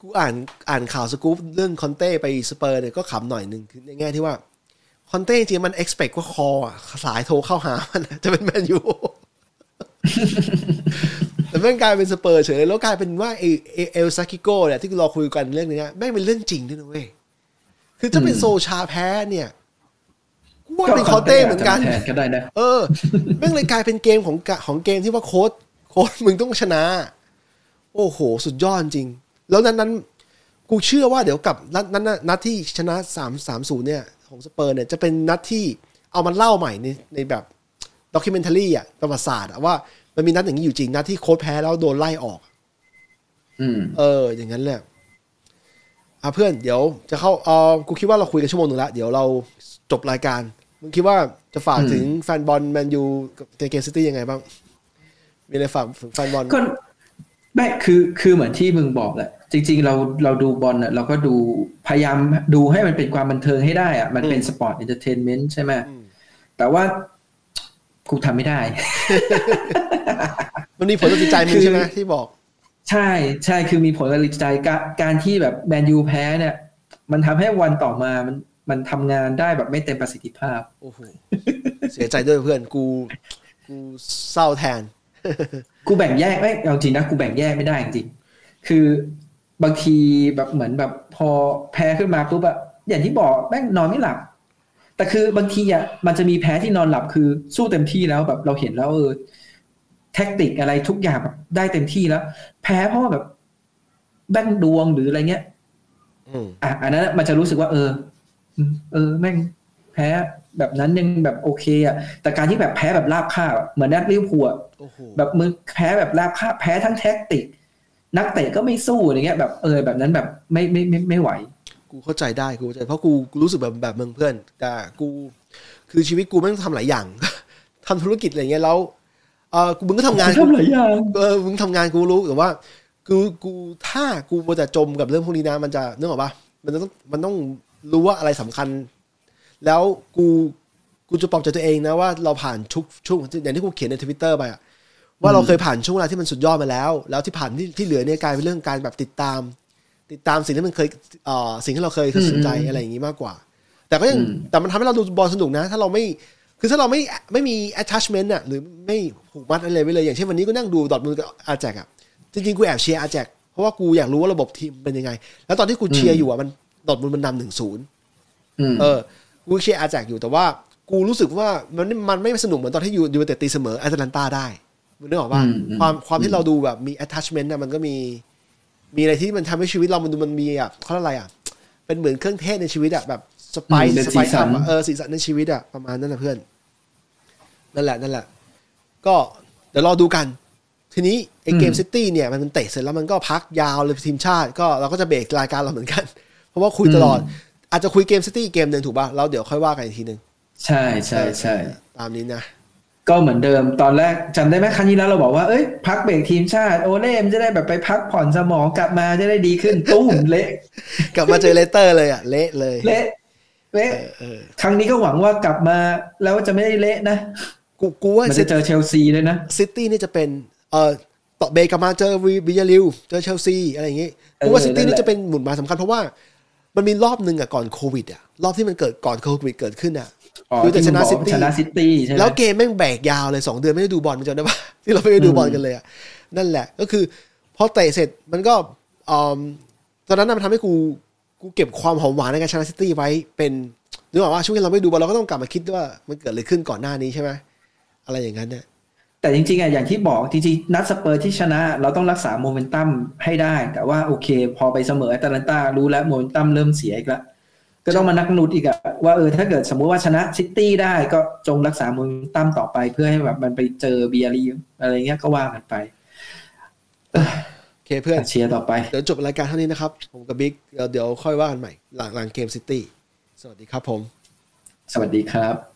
กูอ่านอ่านข่าวสกู๊ปเรื่องคอนเต้ไปสเปอร์เนี่ยก็ขำหน่อยหนึ่งคือในแง่ที่ว่า คอนเต้จริงๆมัน expect ว่าคออะสายโทรเข้าหามันอะจะเป็นแมนยู แต่แม่งกลายเป็นสเปอร์เฉยเลยแล้วกลายเป็นว่าเอเอเอลแซ็คกิโก้เนี่ยที่เราคุยกันเรื่องนี้แม่งเป็นเรื่องจริงด้วยนะเว้ยคือถ้าเป็นอืมโซชาแพ้เนี่ยกูว่าเป็นคอนเต้เหมือนกันแทนก็ได้นะเออแม่งเลยกลายเป็นเกมของกะของเกมที่ว่าโค้ชโค้ดมึงต้องชนะ โอ้โห สุดยอดจริง แล้วนั้นนั้นกูเชื่อว่าเดี๋ยวกลับนัดนั้นน่ะนัดที่ชนะสามสามศูนย์เนี่ย ของสเปอร์เนี่ยจะเป็นนัดที่เอามาเล่าใหม่ในในแบบ ด็อกิเมนทารีอะประวัติศาสตร์อะว่ามันมีนัดอย่างนี้อยู่จริงนัดที่โค้ดแพ้แล้วโดนไล่ออกอืมเออ อย่างนั้นแหละอะเพื่อนเดี๋ยวจะเข้าเออกูคิดว่าเราคุยกันชั่วโมงหนึ่งแล้วเดี๋ยวเราจบรายการมึงคิดว่าจะฝากอืมถึงแฟนบอลแมนยูกับเกมซิตี้ยังไงบ้าง มีอะไรฝากถึงแฟนบอลก็ไม่คือคือเหมือนที่มึงบอกแหละจริง ๆ เราเราดูบอลอะเราก็ดูพยายามดูให้มันเป็นความบันเทิงให้ได้อะมันเป็น sport entertainment ใช่ไหมอืมแต่ว่า กูทำไม่ได้ มันมีผลต่อจิตใจมึงใช่ไหมที่บอก ใช่ใช่คือมีผลกระทบใจการการที่แบบแมนยูแพ้เนี่ย มันทำให้วันต่อมามันมันทำงานได้แบบไม่เต็มประสิทธิภาพโอ้โหเสียใจด้วยเพื่อนกูกูเศร้าแทน กูแบ่งแยกไม่เอาจริงนะกูแบ่งแยกไม่ได้จริงๆคือบางทีแบบเหมือนแบบพอแพ้ขึ้นมาปุ๊บอะอย่างที่บอกแม่งนอนไม่หลับ แต่คือบางทีอะมันจะมีแพ้ที่นอนหลับคือสู้เต็มที่แล้วแบบเราเห็นแล้วเออแท็กติกอะไรทุกอย่างแบบได้เต็มที่แล้ว แพ้เพราะว่าแบบแบ่งดวงหรืออะไรเงี้ยอืมอะอันนั้นมันจะรู้สึกว่า เอออืมเออ แม่งแพ้แบบนั้นยังแบบโอเคอะ แต่การที่แบบแพ้แบบราบคาบอะเหมือนนัดลิเวอร์พูลอะโอ้โหแบบมึงแพ้แบบราบคาบแพ้ทั้งแท็กติก นักเตะก็ไม่สู้อะไรเงี้ย แบบเออแบบนั้นแบบไม่ไม่ไม่ไม่ไหว กูเข้าใจได้กูเข้าใจเพราะกูกูรู้สึกแบบแบบมึงเพื่อน แต่กู คือชีวิตกูแม่งต้องทำหลายอย่างทำธุรกิจอะไรเงี้ยแล้วเออกูมึงก็ทำงานทำหลายอย่างเออมึงทำงานกูรู้แต่ว่ากูกูถ้ากูมัวแต่จมกับเรื่องพวกนี้นะมันจะนึกออกปะมันจะต้องมันต้องรู้ว่าอะไรสำคัญ แล้วกูกูจะปลอบใจตัวเองนะว่าเราผ่านชุกช่วงอย่างที่กูเขียนในทวิตเตอร์ไปอะว่าเราเคยผ่านช่วงเวลาที่มันสุดยอดมาแล้ว แล้วที่ผ่านที่ที่เหลือเนี่ยกลายเป็นเรื่องการแบบติดตาม ติดตามสิ่งที่มันเคยเอ่อสิ่งที่เราเคยสนใจอืมอะไรอย่างนี้มากกว่า แต่ก็ยังอืมแต่มันทำให้เราดูบอลสนุกนะ ถ้าเราไม่คือถ้าเราไม่ไม่มี attachment อะหรือไม่ผูกมัดอะไรไว้เลยอย่างเช่นวันนี้ก็นั่งดูดอร์ทมุนด์กับอาแจ็กซ์อะจริงๆกูแอบเชียร์อาแจ็กซ์เพราะว่ากูอยากรู้ว่าระบบทีมเป็นยังไง แล้วตอนที่กูเชียร์อยู่อะมันดอร์ทมุนด์มันนำหนึ่งศูนย์อืมเออกูเชียร์อาแจ็กซ์อยู่แต่ว่ากูรู้สึกว่ามันมันไม่สนุกเหมือนตอนที่ยูไนเต็ดตีเสมออตาลันต้าได้มึงนึกออกป่ะอืมอืมความความที่เราดูแบบมี attachment นะมันก็มี มีอะไรที่มันทำให้ชีวิตเรามันดูมันมีอะเขาเรียกอะไรอะ เป็นเหมือนเครื่องเทศในชีวิตอะแบบ spice อืมเป็นสไปสีสันเออสีสันในชีวิตอะประมาณนั้นนะเพื่อน นั่นแหละนั่นแหละ ก็เดี๋ยวรอดูกัน ทีนี้ไอเกมซิตี้เนี่ยมันเตะเสร็จแล้วมันก็พักยาวเลยทีมชาติ ก็เราก็จะเบรกรายการเราเหมือนกัน เพราะว่าคุยตลอด อาจจะคุยเกมซิตี้เกมหนึ่งถูกป่ะแล้วเดี๋ยวค่อยว่ากันอีกทีหนึ่งใช่ใช่ใช่ตามนี้นะ ก็เหมือนเดิมตอนแรกจำได้ไหมครั้งที่แล้วเราบอกว่าเอ้ยพักเบรกทีมชาติโอเล่มันจะได้แบบไปพักผ่อนสมองกลับมาจะได้ดีขึ้นตู้มเละ กลับมาเจอเลสเตอร์เลยอะ เละเลย เละเละเออเออครั้งนี้ก็หวังว่ากลับมาแล้วจะไม่ได้เละนะกูกูว่ามันจะเจอเชลซีด้วยนะซิตี้นี่จะเป็นเอ่อต่อเบรกกลับมาเจอวิวิยาลิวเจอเชลซีอะไรอย่างงี้กูว่าเออซิตี้นั่นแหนี่ละจะเป็นหมุนมาสำคัญเพราะว่ามันมีรอบหนึ่งอะก่อนโควิดอะรอบที่มันเกิดก่อนโควิดเกิดขึ้นอะอ๋อ คือแต่ที่ชมึงนะบอกซิว่าตี้ชนะซิตี้ใช่ไหมแล้วเกมแม่งแบกยาวเลยสองเดือนไม่ได้ดูบอลมันจำได้ปะที่เราไม่ได้ดูบอลกันเลยอะนั่นแหละก็คือพอเตะเสร็จมันก็อืมตอนนั้นน่ะมันทำให้กูกูเก็บความหอมหวานในการชนะซิตี้ไว้เป็นนึกออกว่าช่วงที่เราไม่ดูบอลเราก็ต้องกลับมาคิดว่ามันเกิดอะไรขึ้นก่อนหน้านี้ใช่ไหมอะไรอย่างนั้นเนี่ยแต่จริงๆอะอย่างที่บอกจริงๆนัดสเปอร์ที่ชนะ เราต้องรักษาโมเมนตัมให้ได้ แต่ว่าโอเค พอไปเสมอแอตแลนตารู้แล้วโมเมนตัมเริ่มเสียอีกแล้ว ก็ต้องมานั่งลุ้นอีกอะว่าเออถ้าเกิดสมมุติว่าชนะซิตี้ได้ก็ต้องรักษาโมเมนตัมต่อไปเพื่อให้แบบมันไปเจอบียาร์เรอัลอะไรเงี้ยก็ว่ากันไปโอเคเพื่อนเชียร์ต่อไป เดี๋ยวจบรายการเท่านี้นะครับ ผมกับบิ๊กเดี๋ยวเดี๋ยวค่อยว่ากันใหม่ หลังหลังเกมซิตี้สวัสดีครับผม สวัสดีครับ